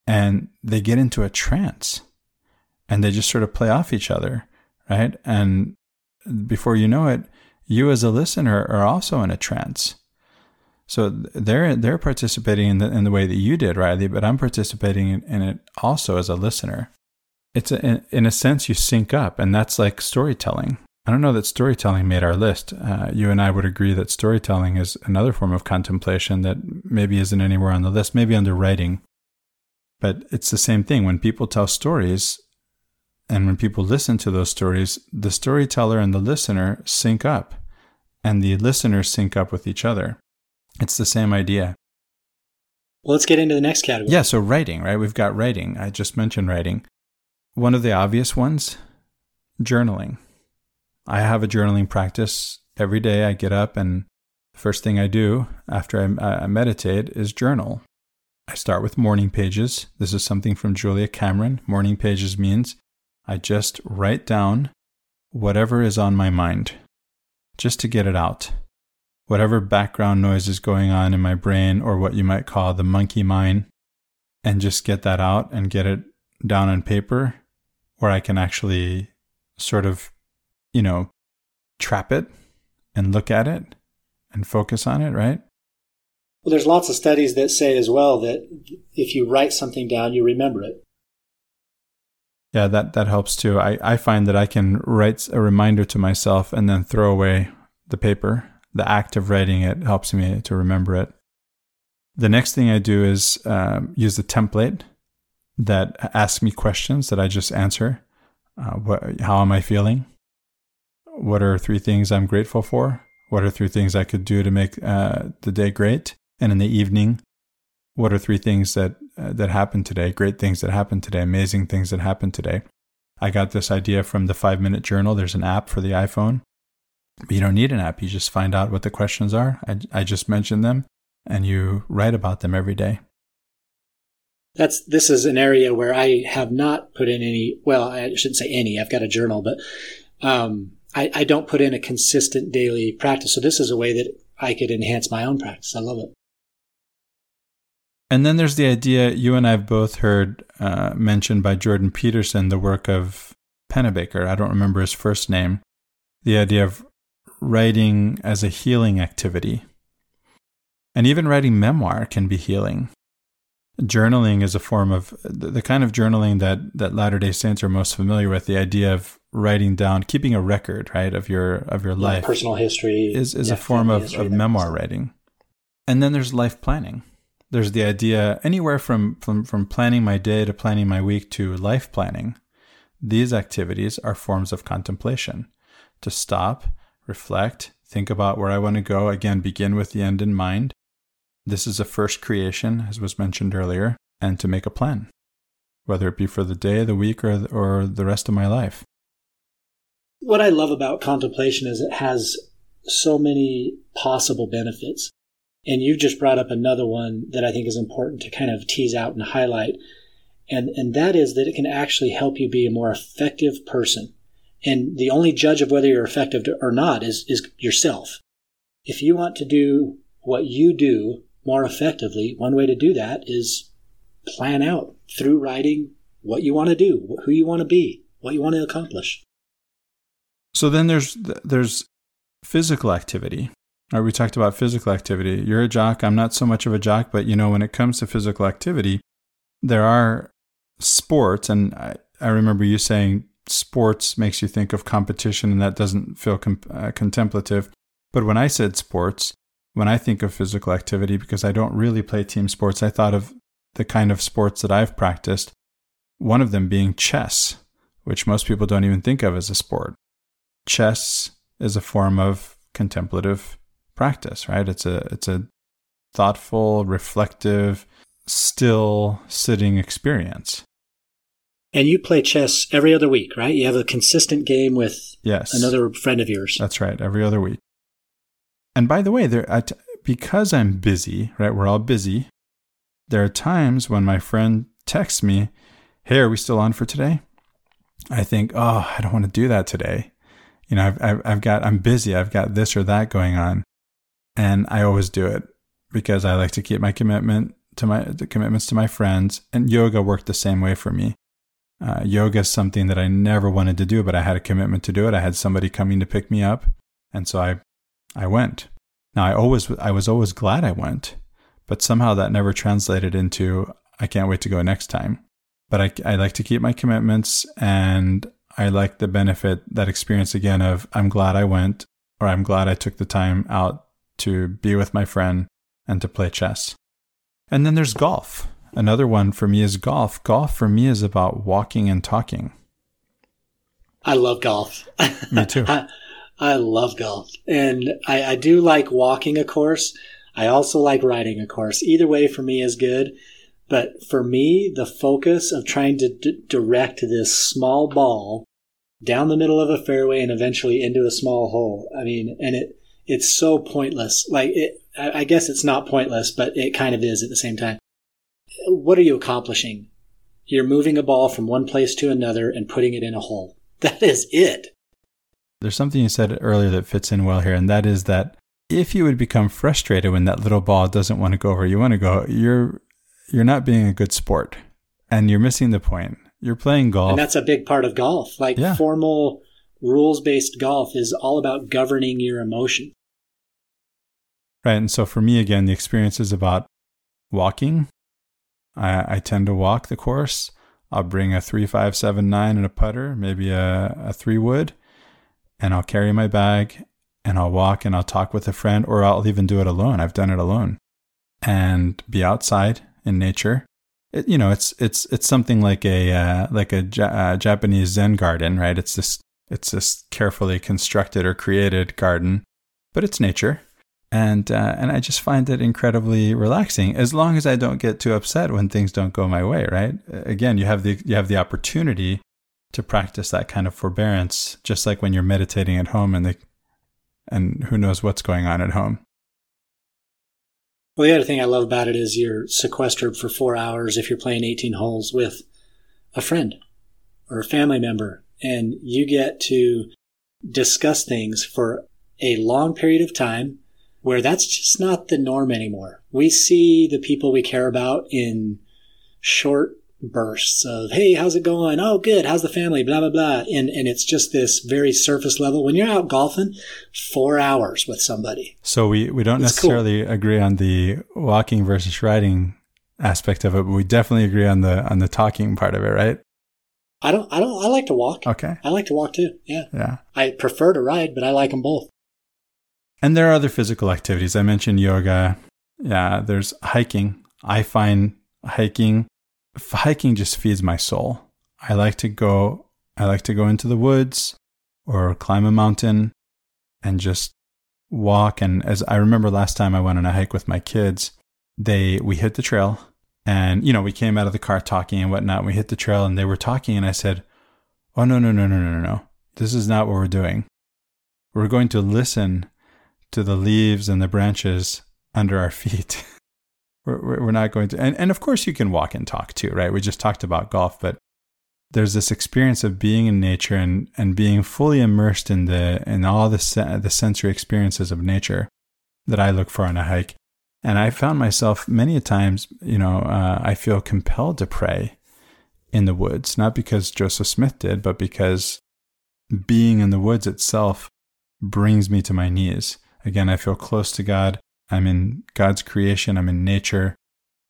And they get into a trance and they just sort of play off each other, right? And before you know it, you as a listener are also in a trance so they're they're participating in the in the way that you did, Riley, but I'm participating in, it also as a listener. It's a, in, in, a sense you sync up, and that's like storytelling. I don't know that storytelling made our list. Uh, you and I would agree that storytelling is another form of contemplation that maybe isn't anywhere on the list, maybe under writing. But it's the same thing. When people tell stories, and when people listen to those stories, the storyteller and the listener sync up, and the listeners sync up with each other. It's the same idea. Well, let's get into the next category. Yeah, so writing, right? We've got writing. I just mentioned writing. One of the obvious ones, journaling. I have a journaling practice. Every day I get up and the first thing I do after I, I meditate is journal. I start with morning pages. This is something from Julia Cameron. Morning pages means I just write down whatever is on my mind just to get it out whatever background noise is going on in my brain or what you might call the monkey mind and just get that out and get it down on paper where I can actually sort of, you know, trap it and look at it and focus on it, right? Well, there's lots of studies that say as well that if you write something down, you remember it. Yeah, that, that helps too. I, I find that I can write a reminder to myself and then throw away the paper the act of writing it helps me to remember it. The next thing I do is um, use the template that asks me questions that I just answer. Uh, what, how am I feeling? What are three things I'm grateful for? What are three things I could do to make uh, the day great? And in the evening, what are three things that uh, that happened today? Great things that happened today, amazing things that happened today. I got this idea from the Five Minute Journal. There's an app for the iPhone. You don't need an app. You just find out what the questions are. I, I just mentioned them, and you write about them every day. That's this is an area where I have not put in any. Well, I shouldn't say any. I've got a journal, but um, I, I don't put in a consistent daily practice. So this is a way that I could enhance my own practice. I love it. And then there's the idea you and I have both heard uh, mentioned by Jordan Peterson, the work of Pennebaker. I don't remember his first name. The idea of writing as a healing activity. And even writing memoir can be healing. Journaling is a form of the kind of journaling that, that Latter day Saints are most familiar with, the idea of writing down, keeping a record, right, of your of your life. Personal history is, is yeah, a form of, of memoir writing. And then there's life planning there's the idea anywhere from, from, from planning my day to planning my week to life planning. These activities are forms of contemplation. To stop, reflect, think about where I want to go. Again, begin with the end in mind. This is a first creation, as was mentioned earlier, and to make a plan, whether it be for the day, the week, or, or the rest of my life. What I love about contemplation is it has so many possible benefits. And you've just brought up another one that I think is important to kind of tease out and highlight. And, and that is that it can actually help you be a more effective person. And the only judge of whether you're effective or not is, is yourself. If you want to do what you do more effectively, one way to do that is plan out through writing what you want to do, who you want to be, what you want to accomplish. So then there's there's physical activity. We talked about physical activity. You're a jock. I'm not so much of a jock, but you know, when it comes to physical activity, there are sports, and I, I remember you saying sports makes you think of competition, and that doesn't feel com- uh, contemplative. But when I said sports, when I think of physical activity, because I don't really play team sports, I thought of the kind of sports that I've practiced. One of them being chess, which most people don't even think of as a sport. Chess is a form of contemplative practice, right? It's a it's a thoughtful, reflective, still sitting experience. And you play chess every other week, right? You have a consistent game with yes. another friend of yours. That's right, every other week. And by the way, there because I'm busy, right? We're all busy. There are times when my friend texts me, "Hey, are we still on for today?" I think, "Oh, I don't want to do that today." You know, I've, I've, I've got, I'm busy. I've got this or that going on and I always do it because I like to keep my commitment to my the commitments to my friends. And yoga worked the same way for me. Uh, yoga is something that I never wanted to do, but I had a commitment to do it. I had somebody coming to pick me up, and so I, I went. Now I always I was always glad I went, but somehow that never translated into I can't wait to go next time. But I I like to keep my commitments, and I like the benefit that experience again of I'm glad I went, or I'm glad I took the time out to be with my friend and to play chess. And then there's golf. Another one for me is golf. Golf for me is about walking and talking. I love golf. Me too. I, I, love golf. And I, I do like walking a course. I also like riding a course. Either way for me is good. But for me, the focus of trying to d- direct this small ball down the middle of a fairway and eventually into a small hole. I mean, and it, it's so pointless. Like it, I guess it's not pointless, but it kind of is at the same time. What are you accomplishing? You're moving a ball from one place to another and putting it in a hole. That is it. There's something you said earlier that fits in well here, and that is that if you would become frustrated when that little ball doesn't want to go where you want to go, you're you're not being a good sport, and you're missing the point. You're playing golf, and that's a big part of golf. Like yeah. formal rules based golf is all about governing your emotion. Right. And so for me, again, the experience is about walking. I, I tend to walk the course. I'll bring a three, five, seven, nine and a putter, maybe a, a three wood, and I'll carry my bag and I'll walk and I'll talk with a friend, or I'll even do it alone. I've done it alone and be outside in nature. It, you know, it's it's it's something like a uh, like a uh, Japanese Zen garden, right? It's this it's this carefully constructed or created garden, but it's nature, and uh, and I just find it incredibly relaxing. As long as I don't get too upset when things don't go my way, right? Again, you have the you have the opportunity to practice that kind of forbearance, just like when you're meditating at home and the and who knows what's going on at home. Well, the other thing I love about it is you're sequestered for four hours if you're playing 18 holes with a friend or a family member, and you get to discuss things for a long period of time where that's just not the norm anymore. We see the people we care about in short bursts of, hey, how's it going? Oh, good. How's the family? Blah, blah, blah. And, and it's just this very surface level. When you're out golfing, four hours with somebody. So we, we don't necessarily cool. agree on the walking versus riding aspect of it, but we definitely agree on the on the talking part of it, right? I don't I don't I like to walk. Okay. I like to walk too. Yeah. Yeah. I prefer to ride, but I like them both. And there are other physical activities. I mentioned yoga. Yeah, there's hiking. I find hiking hiking just feeds my soul. I like to go I like to go into the woods or climb a mountain and just walk and as I remember last time I went on a hike with my kids, they we hit the trail and you know, we came out of the car talking and whatnot. We hit the trail and they were talking and I said, Oh no, no, no, no, no, no. This is not what we're doing. We're going to listen to the leaves and the branches under our feet. We're, we're not going to, and, and of course you can walk and talk too, right? We just talked about golf, but there's this experience of being in nature and, and being fully immersed in the, in all the, the sensory experiences of nature that I look for on a hike. And I found myself many a times, you know, uh, I feel compelled to pray in the woods, not because Joseph Smith did, but because being in the woods itself brings me to my knees. Again, I feel close to God. I'm in God's creation, I'm in nature.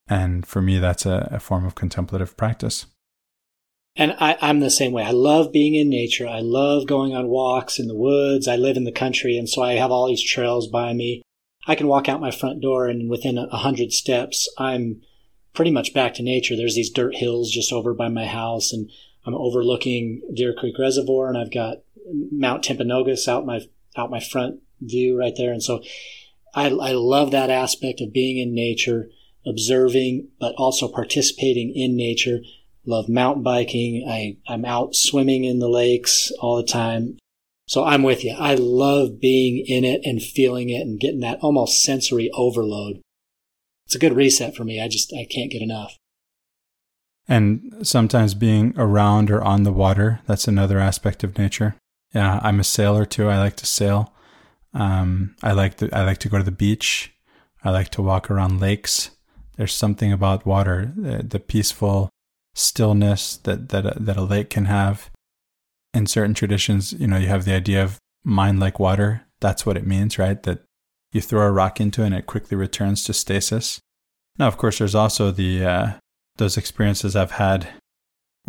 And for me, that's a, a form of contemplative practice. And I, am the same way. I love being in nature. I love going on walks in the woods. I live in the country, and so I have all these trails by me. I can walk out my front door, and within a hundred steps, I'm pretty much back to nature. There's these dirt hills just over by my house, and I'm overlooking Deer Creek Reservoir, and I've got Mount Timpanogos out my out my front view right there. And so I, I love that aspect of being in nature, observing, but also participating in nature. Love mountain biking. I, I'm out swimming in the lakes all the time. So I'm with you. I love being in it and feeling it and getting that almost sensory overload. It's a good reset for me. I just, I can't get enough. And sometimes being around or on the water, that's another aspect of nature. Yeah, I'm a sailor too. I like to sail. Um, I like to I like to go to the beach. I like to walk around lakes. There's something about water, the, the peaceful stillness that that a, that a lake can have. In certain traditions, you know, you have the idea of mind like water. That's what it means, right? That you throw a rock into it and it quickly returns to stasis. Now, of course, there's also the uh, those experiences I've had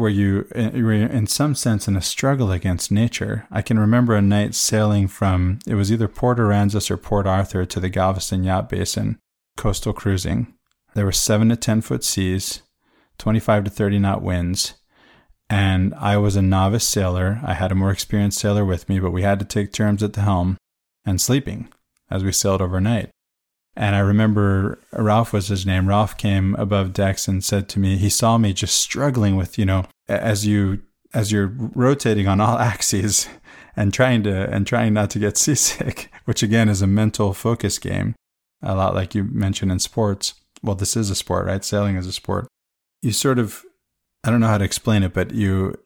where you were in some sense in a struggle against nature. I can remember a night sailing from it was either Port Aransas or Port Arthur to the Galveston Yacht Basin, coastal cruising. There were seven to ten foot seas, twenty five to thirty knot winds, and I was a novice sailor. I had a more experienced sailor with me, but we had to take turns at the helm and sleeping as we sailed overnight. And I remember Ralph was his name. Ralph came above decks and said to me, he saw me just struggling with, you know, as you as you're rotating on all axes and trying to and trying not to get seasick, which again is a mental focus game, a lot like you mentioned in sports. Well, this is a sport, right? Sailing is a sport. You sort of I don't know how to explain it, but you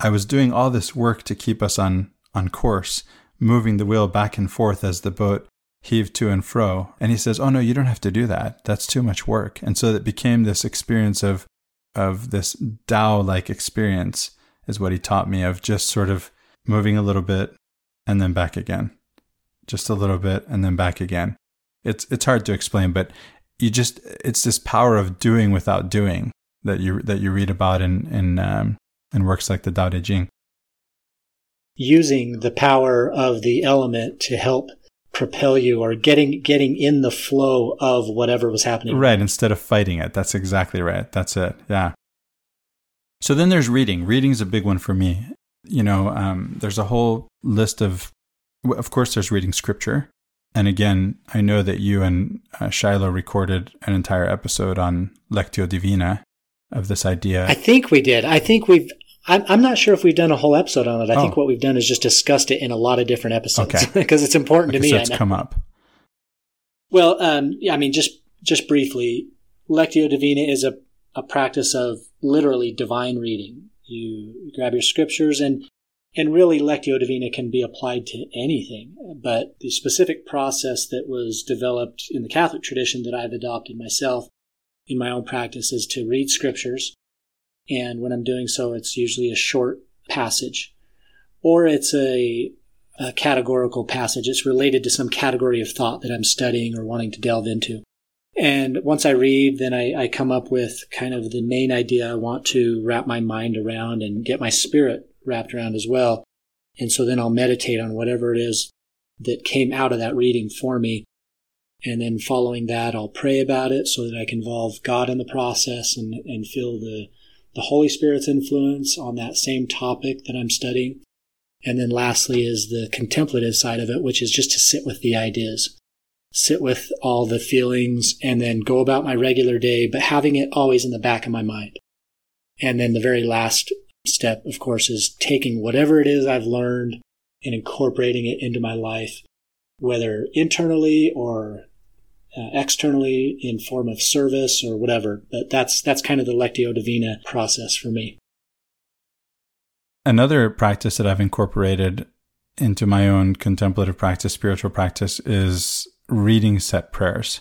I was doing all this work to keep us on on course, moving the wheel back and forth as the boat heave to and fro. And he says, Oh no, you don't have to do that. That's too much work. And so it became this experience of of this Tao like experience is what he taught me of just sort of moving a little bit and then back again. Just a little bit and then back again. It's it's hard to explain, but you just it's this power of doing without doing that you that you read about in in um, in works like the Tao Te Ching. using the power of the element to help propel you or getting getting in the flow of whatever was happening. Right, instead of fighting it. That's exactly right. That's it. Yeah. So then there's reading. Reading's a big one for me. You know, um, there's a whole list of, of course, there's reading scripture. And again, I know that you and uh, Shiloh recorded an entire episode on Lectio Divina of this idea. I think we did. I think we've, I'm, I'm not sure if we've done a whole episode on it. I oh. think what we've done is just discussed it in a lot of different episodes because okay. it's important to me. So it's come up. Well, um, yeah, I mean, just just briefly, Lectio Divina is a, a practice of literally divine reading. You grab your scriptures and and really Lectio Divina can be applied to anything. But the specific process that was developed in the Catholic tradition that I've adopted myself in my own practice is to read scriptures and when I'm doing so, it's usually a short passage or it's a, a categorical passage. It's related to some category of thought that I'm studying or wanting to delve into. And once I read, then I, I, come up with kind of the main idea I want to wrap my mind around and get my spirit wrapped around as well. And so then I'll meditate on whatever it is that came out of that reading for me. And then following that, I'll pray about it so that I can involve God in the process and, and feel the the Holy Spirit's influence on that same topic that I'm studying. And then lastly is the contemplative side of it, which is just to sit with the ideas, sit with all the feelings and then go about my regular day, but having it always in the back of my mind. And then the very last step, of course, is taking whatever it is I've learned and incorporating it into my life, whether internally or uh, externally in form of service or whatever. But that's that's kind of the Lectio Divina process for me. Another practice that I've incorporated into my own contemplative practice, spiritual practice, is reading set prayers.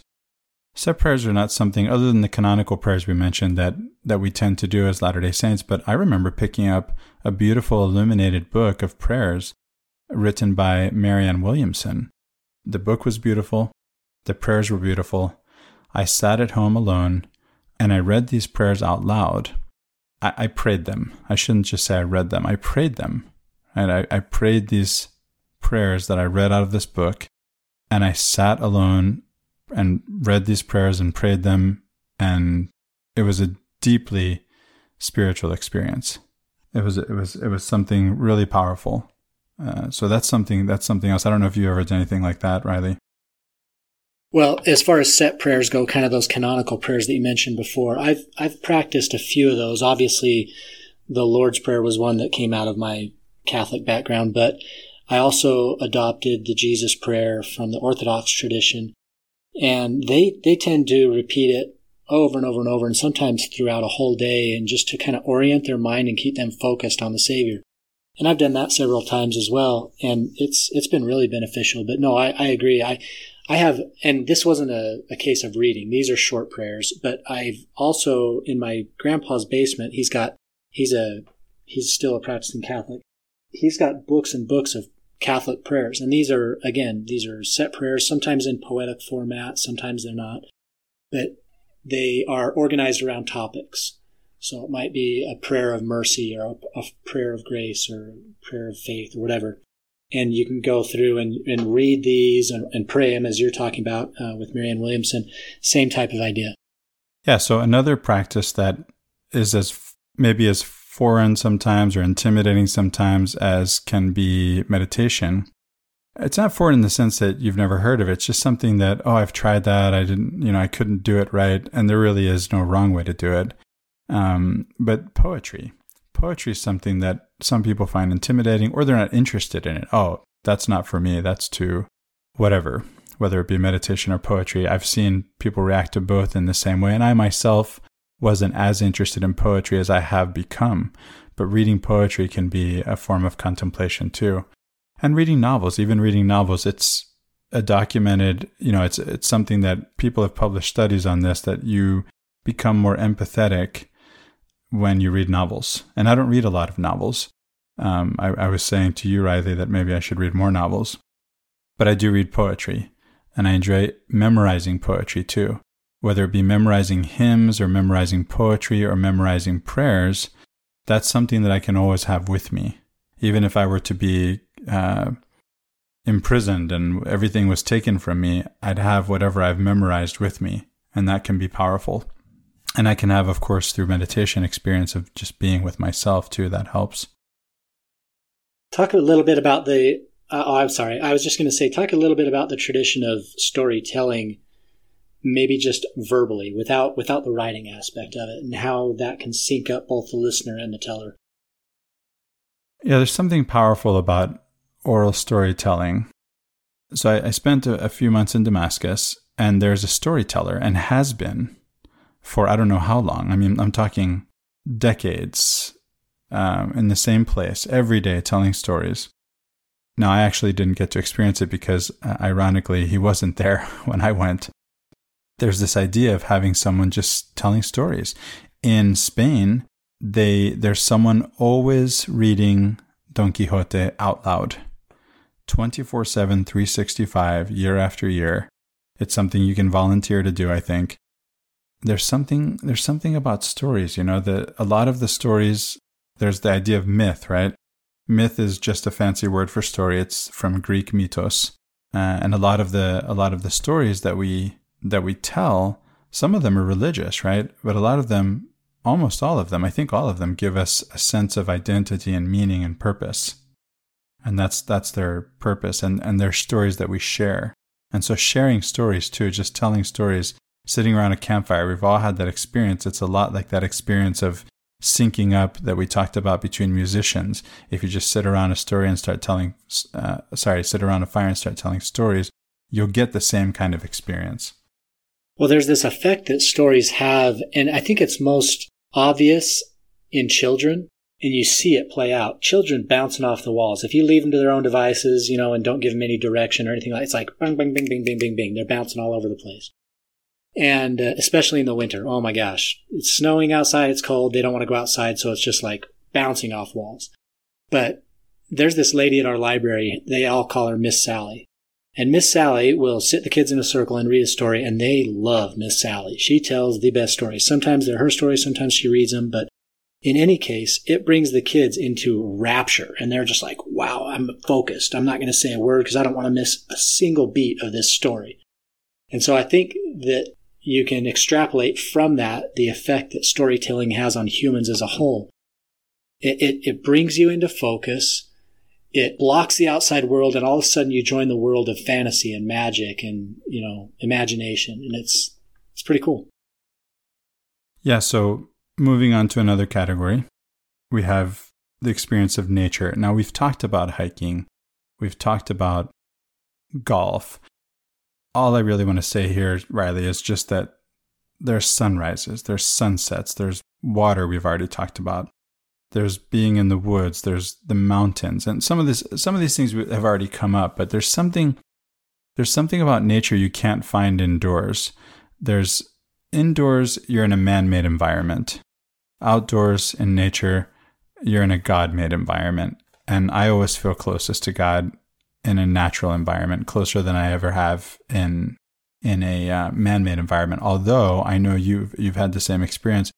Set prayers are not something other than the canonical prayers we mentioned that, that we tend to do as Latter day Saints, but I remember picking up a beautiful illuminated book of prayers written by Marianne Williamson. The book was beautiful. The prayers were beautiful. I sat at home alone and I read these prayers out loud. I, I prayed them. I shouldn't just say I read them. I prayed them. And I, I prayed these prayers that I read out of this book. And I sat alone and read these prayers and prayed them. And it was a deeply spiritual experience. It was, it was, it was something really powerful. Uh, so that's something, that's something else. I don't know if you ever did anything like that, Riley. Well, as far as set prayers go, kind of those canonical prayers that you mentioned before, I've I've practiced a few of those. Obviously, the Lord's Prayer was one that came out of my Catholic background, but I also adopted the Jesus Prayer from the Orthodox tradition, and they they tend to repeat it over and over and over, and sometimes throughout a whole day, and just to kind of orient their mind and keep them focused on the Savior. And I've done that several times as well, and it's it's been really beneficial. But no, I, I agree. I I have, and this wasn't a, a case of reading. These are short prayers, but I've also in my grandpa's basement. He's got, he's a, he's still a practicing Catholic. He's got books and books of Catholic prayers, and these are again, these are set prayers. Sometimes in poetic format, sometimes they're not, but they are organized around topics. So it might be a prayer of mercy or a, a prayer of grace or prayer of faith or whatever and you can go through and, and read these and, and pray them as you're talking about uh, with Marianne Williamson. Same type of idea. Yeah. So another practice that is as maybe as foreign sometimes or intimidating sometimes as can be meditation. It's not foreign in the sense that you've never heard of it. It's just something that, oh, I've tried that. I didn't, you know, I couldn't do it right. And there really is no wrong way to do it. Um, but poetry, poetry is something that some people find intimidating or they're not interested in it. Oh, that's not for me. That's too whatever, whether it be meditation or poetry. I've seen people react to both in the same way. And I myself wasn't as interested in poetry as I have become. But reading poetry can be a form of contemplation too. And reading novels, even reading novels, it's a documented, you know, it's it's something that people have published studies on this that you become more empathetic when you read novels. And I don't read a lot of novels. Um, I, I was saying to you, Riley, that maybe I should read more novels. But I do read poetry, and I enjoy memorizing poetry too. Whether it be memorizing hymns or memorizing poetry or memorizing prayers, that's something that I can always have with me. Even if I were to be uh, imprisoned and everything was taken from me, I'd have whatever I've memorized with me, and that can be powerful. And I can have, of course, through meditation, experience of just being with myself too. That helps. Talk a little bit about the. Uh, oh, I'm sorry. I was just going to say, talk a little bit about the tradition of storytelling, maybe just verbally, without without the writing aspect of it, and how that can sync up both the listener and the teller. Yeah, there's something powerful about oral storytelling. So I, I spent a, a few months in Damascus, and there's a storyteller, and has been for I don't know how long. I mean, I'm talking decades um, in the same place every day telling stories. Now, I actually didn't get to experience it because, uh, ironically, he wasn't there when I went. There's this idea of having someone just telling stories. In Spain, they there's someone always reading Don Quixote out loud. 24 7, 365, year after year. It's something you can volunteer to do, I think. There's something, there's something about stories, you know, that a lot of the stories, there's the idea of myth, right? Myth is just a fancy word for story. It's from Greek mythos. Uh, and a lot of the, a lot of the stories that we, that we tell, some of them are religious, right? But a lot of them, almost all of them, I think all of them give us a sense of identity and meaning and purpose and that's that's their purpose and and their stories that we share and so sharing stories too just telling stories sitting around a campfire we've all had that experience it's a lot like that experience of syncing up that we talked about between musicians if you just sit around a story and start telling uh, sorry sit around a fire and start telling stories you'll get the same kind of experience well there's this effect that stories have and i think it's most obvious in children and you see it play out. Children bouncing off the walls. If you leave them to their own devices, you know, and don't give them any direction or anything like, it's like bang, bang, bang, bang, bang, bang, bang. They're bouncing all over the place. And uh, especially in the winter, oh my gosh, it's snowing outside. It's cold. They don't want to go outside, so it's just like bouncing off walls. But there's this lady at our library. They all call her Miss Sally. And Miss Sally will sit the kids in a circle and read a story, and they love Miss Sally. She tells the best stories. Sometimes they're her stories, sometimes she reads them, but in any case, it brings the kids into rapture and they're just like, wow, I'm focused. I'm not going to say a word because I don't want to miss a single beat of this story. And so I think that you can extrapolate from that the effect that storytelling has on humans as a whole. It, it, it brings you into focus. It blocks the outside world and all of a sudden you join the world of fantasy and magic and, you know, imagination. And it's, it's pretty cool. Yeah. So moving on to another category, we have the experience of nature. Now, we've talked about hiking, we've talked about golf. All I really want to say here, Riley, is just that there's sunrises, there's sunsets, there's water we've already talked about. There's being in the woods, there's the mountains, and some of this some of these things have already come up, but there's something there's something about nature you can't find indoors. There's indoors you're in a man-made environment outdoors in nature, you're in a God made environment. And I always feel closest to God in a natural environment, closer than I ever have in in a uh, man-made environment. Although I know you've you've had the same experience,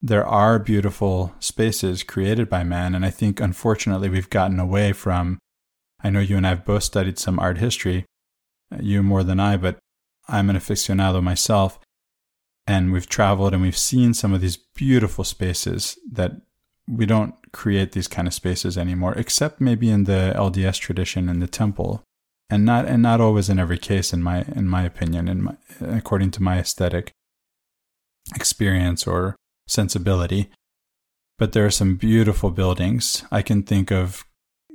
there are beautiful spaces created by man, and I think unfortunately we've gotten away from. I know you and I have both studied some art history, you more than I, but I'm an aficionado myself, and we've traveled and we've seen some of these beautiful spaces that we don't create these kind of spaces anymore except maybe in the LDS tradition in the temple. And not and not always in every case in my in my opinion in my, according to my aesthetic experience or sensibility. But there are some beautiful buildings. I can think of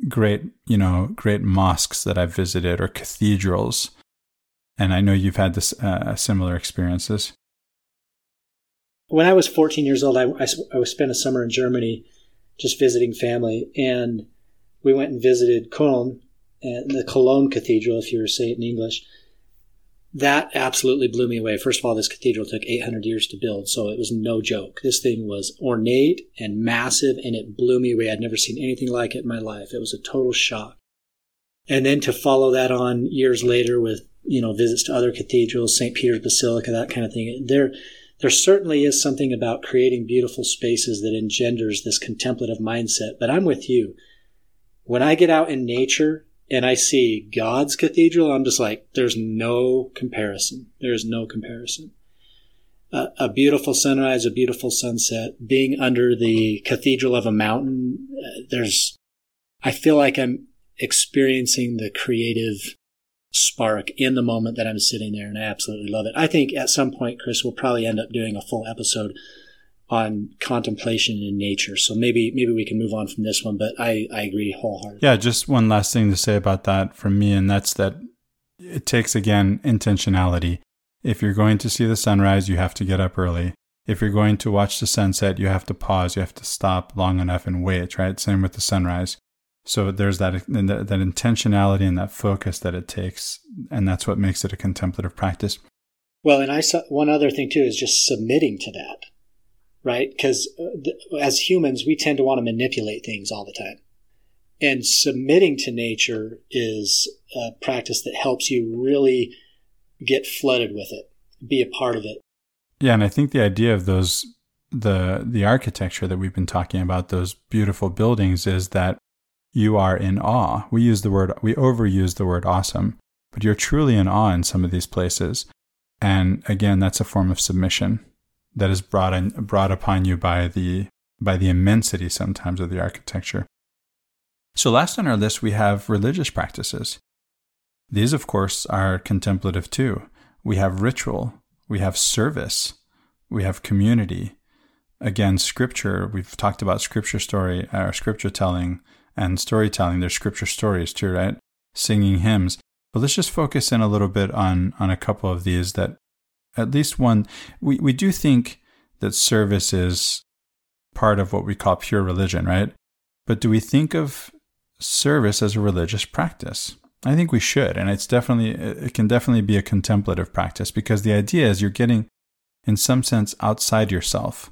great you know great mosques that i've visited or cathedrals. And i know you've had this uh, similar experiences. When I was 14 years old, I, I, I spent a summer in Germany just visiting family, and we went and visited Cologne, and the Cologne Cathedral, if you were to say it in English. That absolutely blew me away. First of all, this cathedral took 800 years to build, so it was no joke. This thing was ornate and massive, and it blew me away. I'd never seen anything like it in my life. It was a total shock. And then to follow that on years later with, you know, visits to other cathedrals, St. Peter's Basilica, that kind of thing. There, there certainly is something about creating beautiful spaces that engenders this contemplative mindset. But I'm with you. When I get out in nature and I see God's cathedral, I'm just like, there's no comparison. There's no comparison. Uh, a beautiful sunrise, a beautiful sunset, being under the cathedral of a mountain, uh, there's, I feel like I'm experiencing the creative spark in the moment that I'm sitting there, and I absolutely love it. I think at some point, Chris, we'll probably end up doing a full episode on contemplation in nature. So maybe maybe we can move on from this one, but I, I agree wholeheartedly. Yeah, just one last thing to say about that from me, and that's that it takes again intentionality. If you're going to see the sunrise, you have to get up early. If you're going to watch the sunset, you have to pause, you have to stop long enough and wait, right? Same with the sunrise. So there's that, that that intentionality and that focus that it takes, and that's what makes it a contemplative practice. Well, and I saw one other thing too is just submitting to that, right? Because uh, as humans, we tend to want to manipulate things all the time, and submitting to nature is a practice that helps you really get flooded with it, be a part of it. Yeah, and I think the idea of those the the architecture that we've been talking about, those beautiful buildings, is that you are in awe. We use the word, we overuse the word awesome, but you're truly in awe in some of these places. And again, that's a form of submission that is brought in, brought upon you by the by the immensity sometimes of the architecture. So last on our list we have religious practices. These of course are contemplative too. We have ritual, we have service, we have community. Again, scripture, we've talked about scripture story or scripture telling and storytelling. There's scripture stories too, right? Singing hymns. But let's just focus in a little bit on on a couple of these that at least one we, we do think that service is part of what we call pure religion, right? But do we think of service as a religious practice? I think we should, and it's definitely it can definitely be a contemplative practice because the idea is you're getting in some sense outside yourself.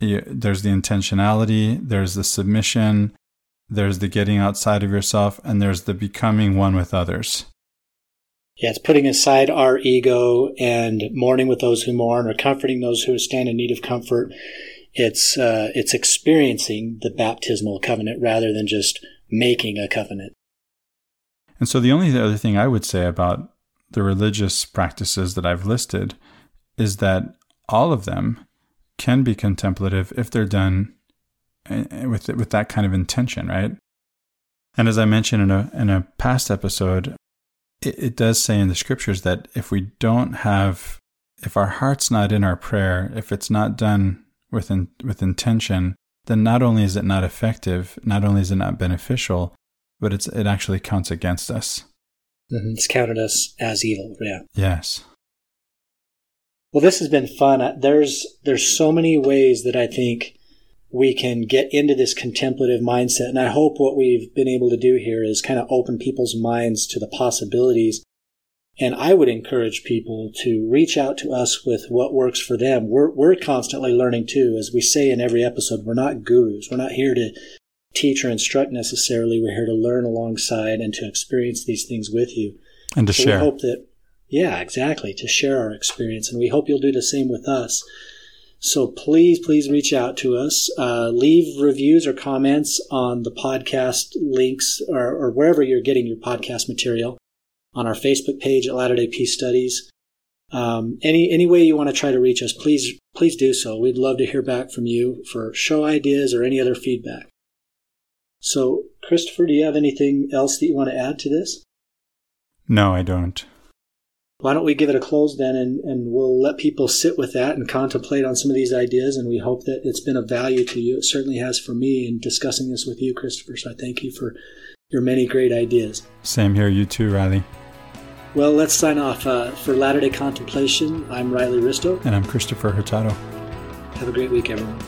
You, there's the intentionality, there's the submission, there's the getting outside of yourself, and there's the becoming one with others. Yeah, it's putting aside our ego and mourning with those who mourn or comforting those who stand in need of comfort. It's uh, it's experiencing the baptismal covenant rather than just making a covenant. And so the only other thing I would say about the religious practices that I've listed is that all of them can be contemplative if they're done with with that kind of intention, right? And as I mentioned in a in a past episode, it, it does say in the scriptures that if we don't have, if our heart's not in our prayer, if it's not done with in, with intention, then not only is it not effective, not only is it not beneficial, but it's it actually counts against us. Mm-hmm. It's counted us as evil. Yeah. Yes. Well, this has been fun. There's there's so many ways that I think we can get into this contemplative mindset. And I hope what we've been able to do here is kind of open people's minds to the possibilities. And I would encourage people to reach out to us with what works for them. We're, we're constantly learning too. As we say in every episode, we're not gurus. We're not here to teach or instruct necessarily. We're here to learn alongside and to experience these things with you. And to so share. We hope that, yeah, exactly, to share our experience. And we hope you'll do the same with us. So please, please reach out to us. Uh, leave reviews or comments on the podcast links or, or, wherever you're getting your podcast material on our Facebook page at Latter Day Peace Studies. Um, any any way you want to try to reach us, please please do so. We'd love to hear back from you for show ideas or any other feedback. So, Christopher, do you have anything else that you want to add to this? No, I don't why don't we give it a close then and, and we'll let people sit with that and contemplate on some of these ideas and we hope that it's been of value to you. It certainly has for me in discussing this with you, Christopher. So I thank you for your many great ideas. Same here, you too, Riley. Well, let's sign off. Uh, for Latter day Contemplation, I'm Riley Risto. And I'm Christopher Hurtado. Have a great week, everyone.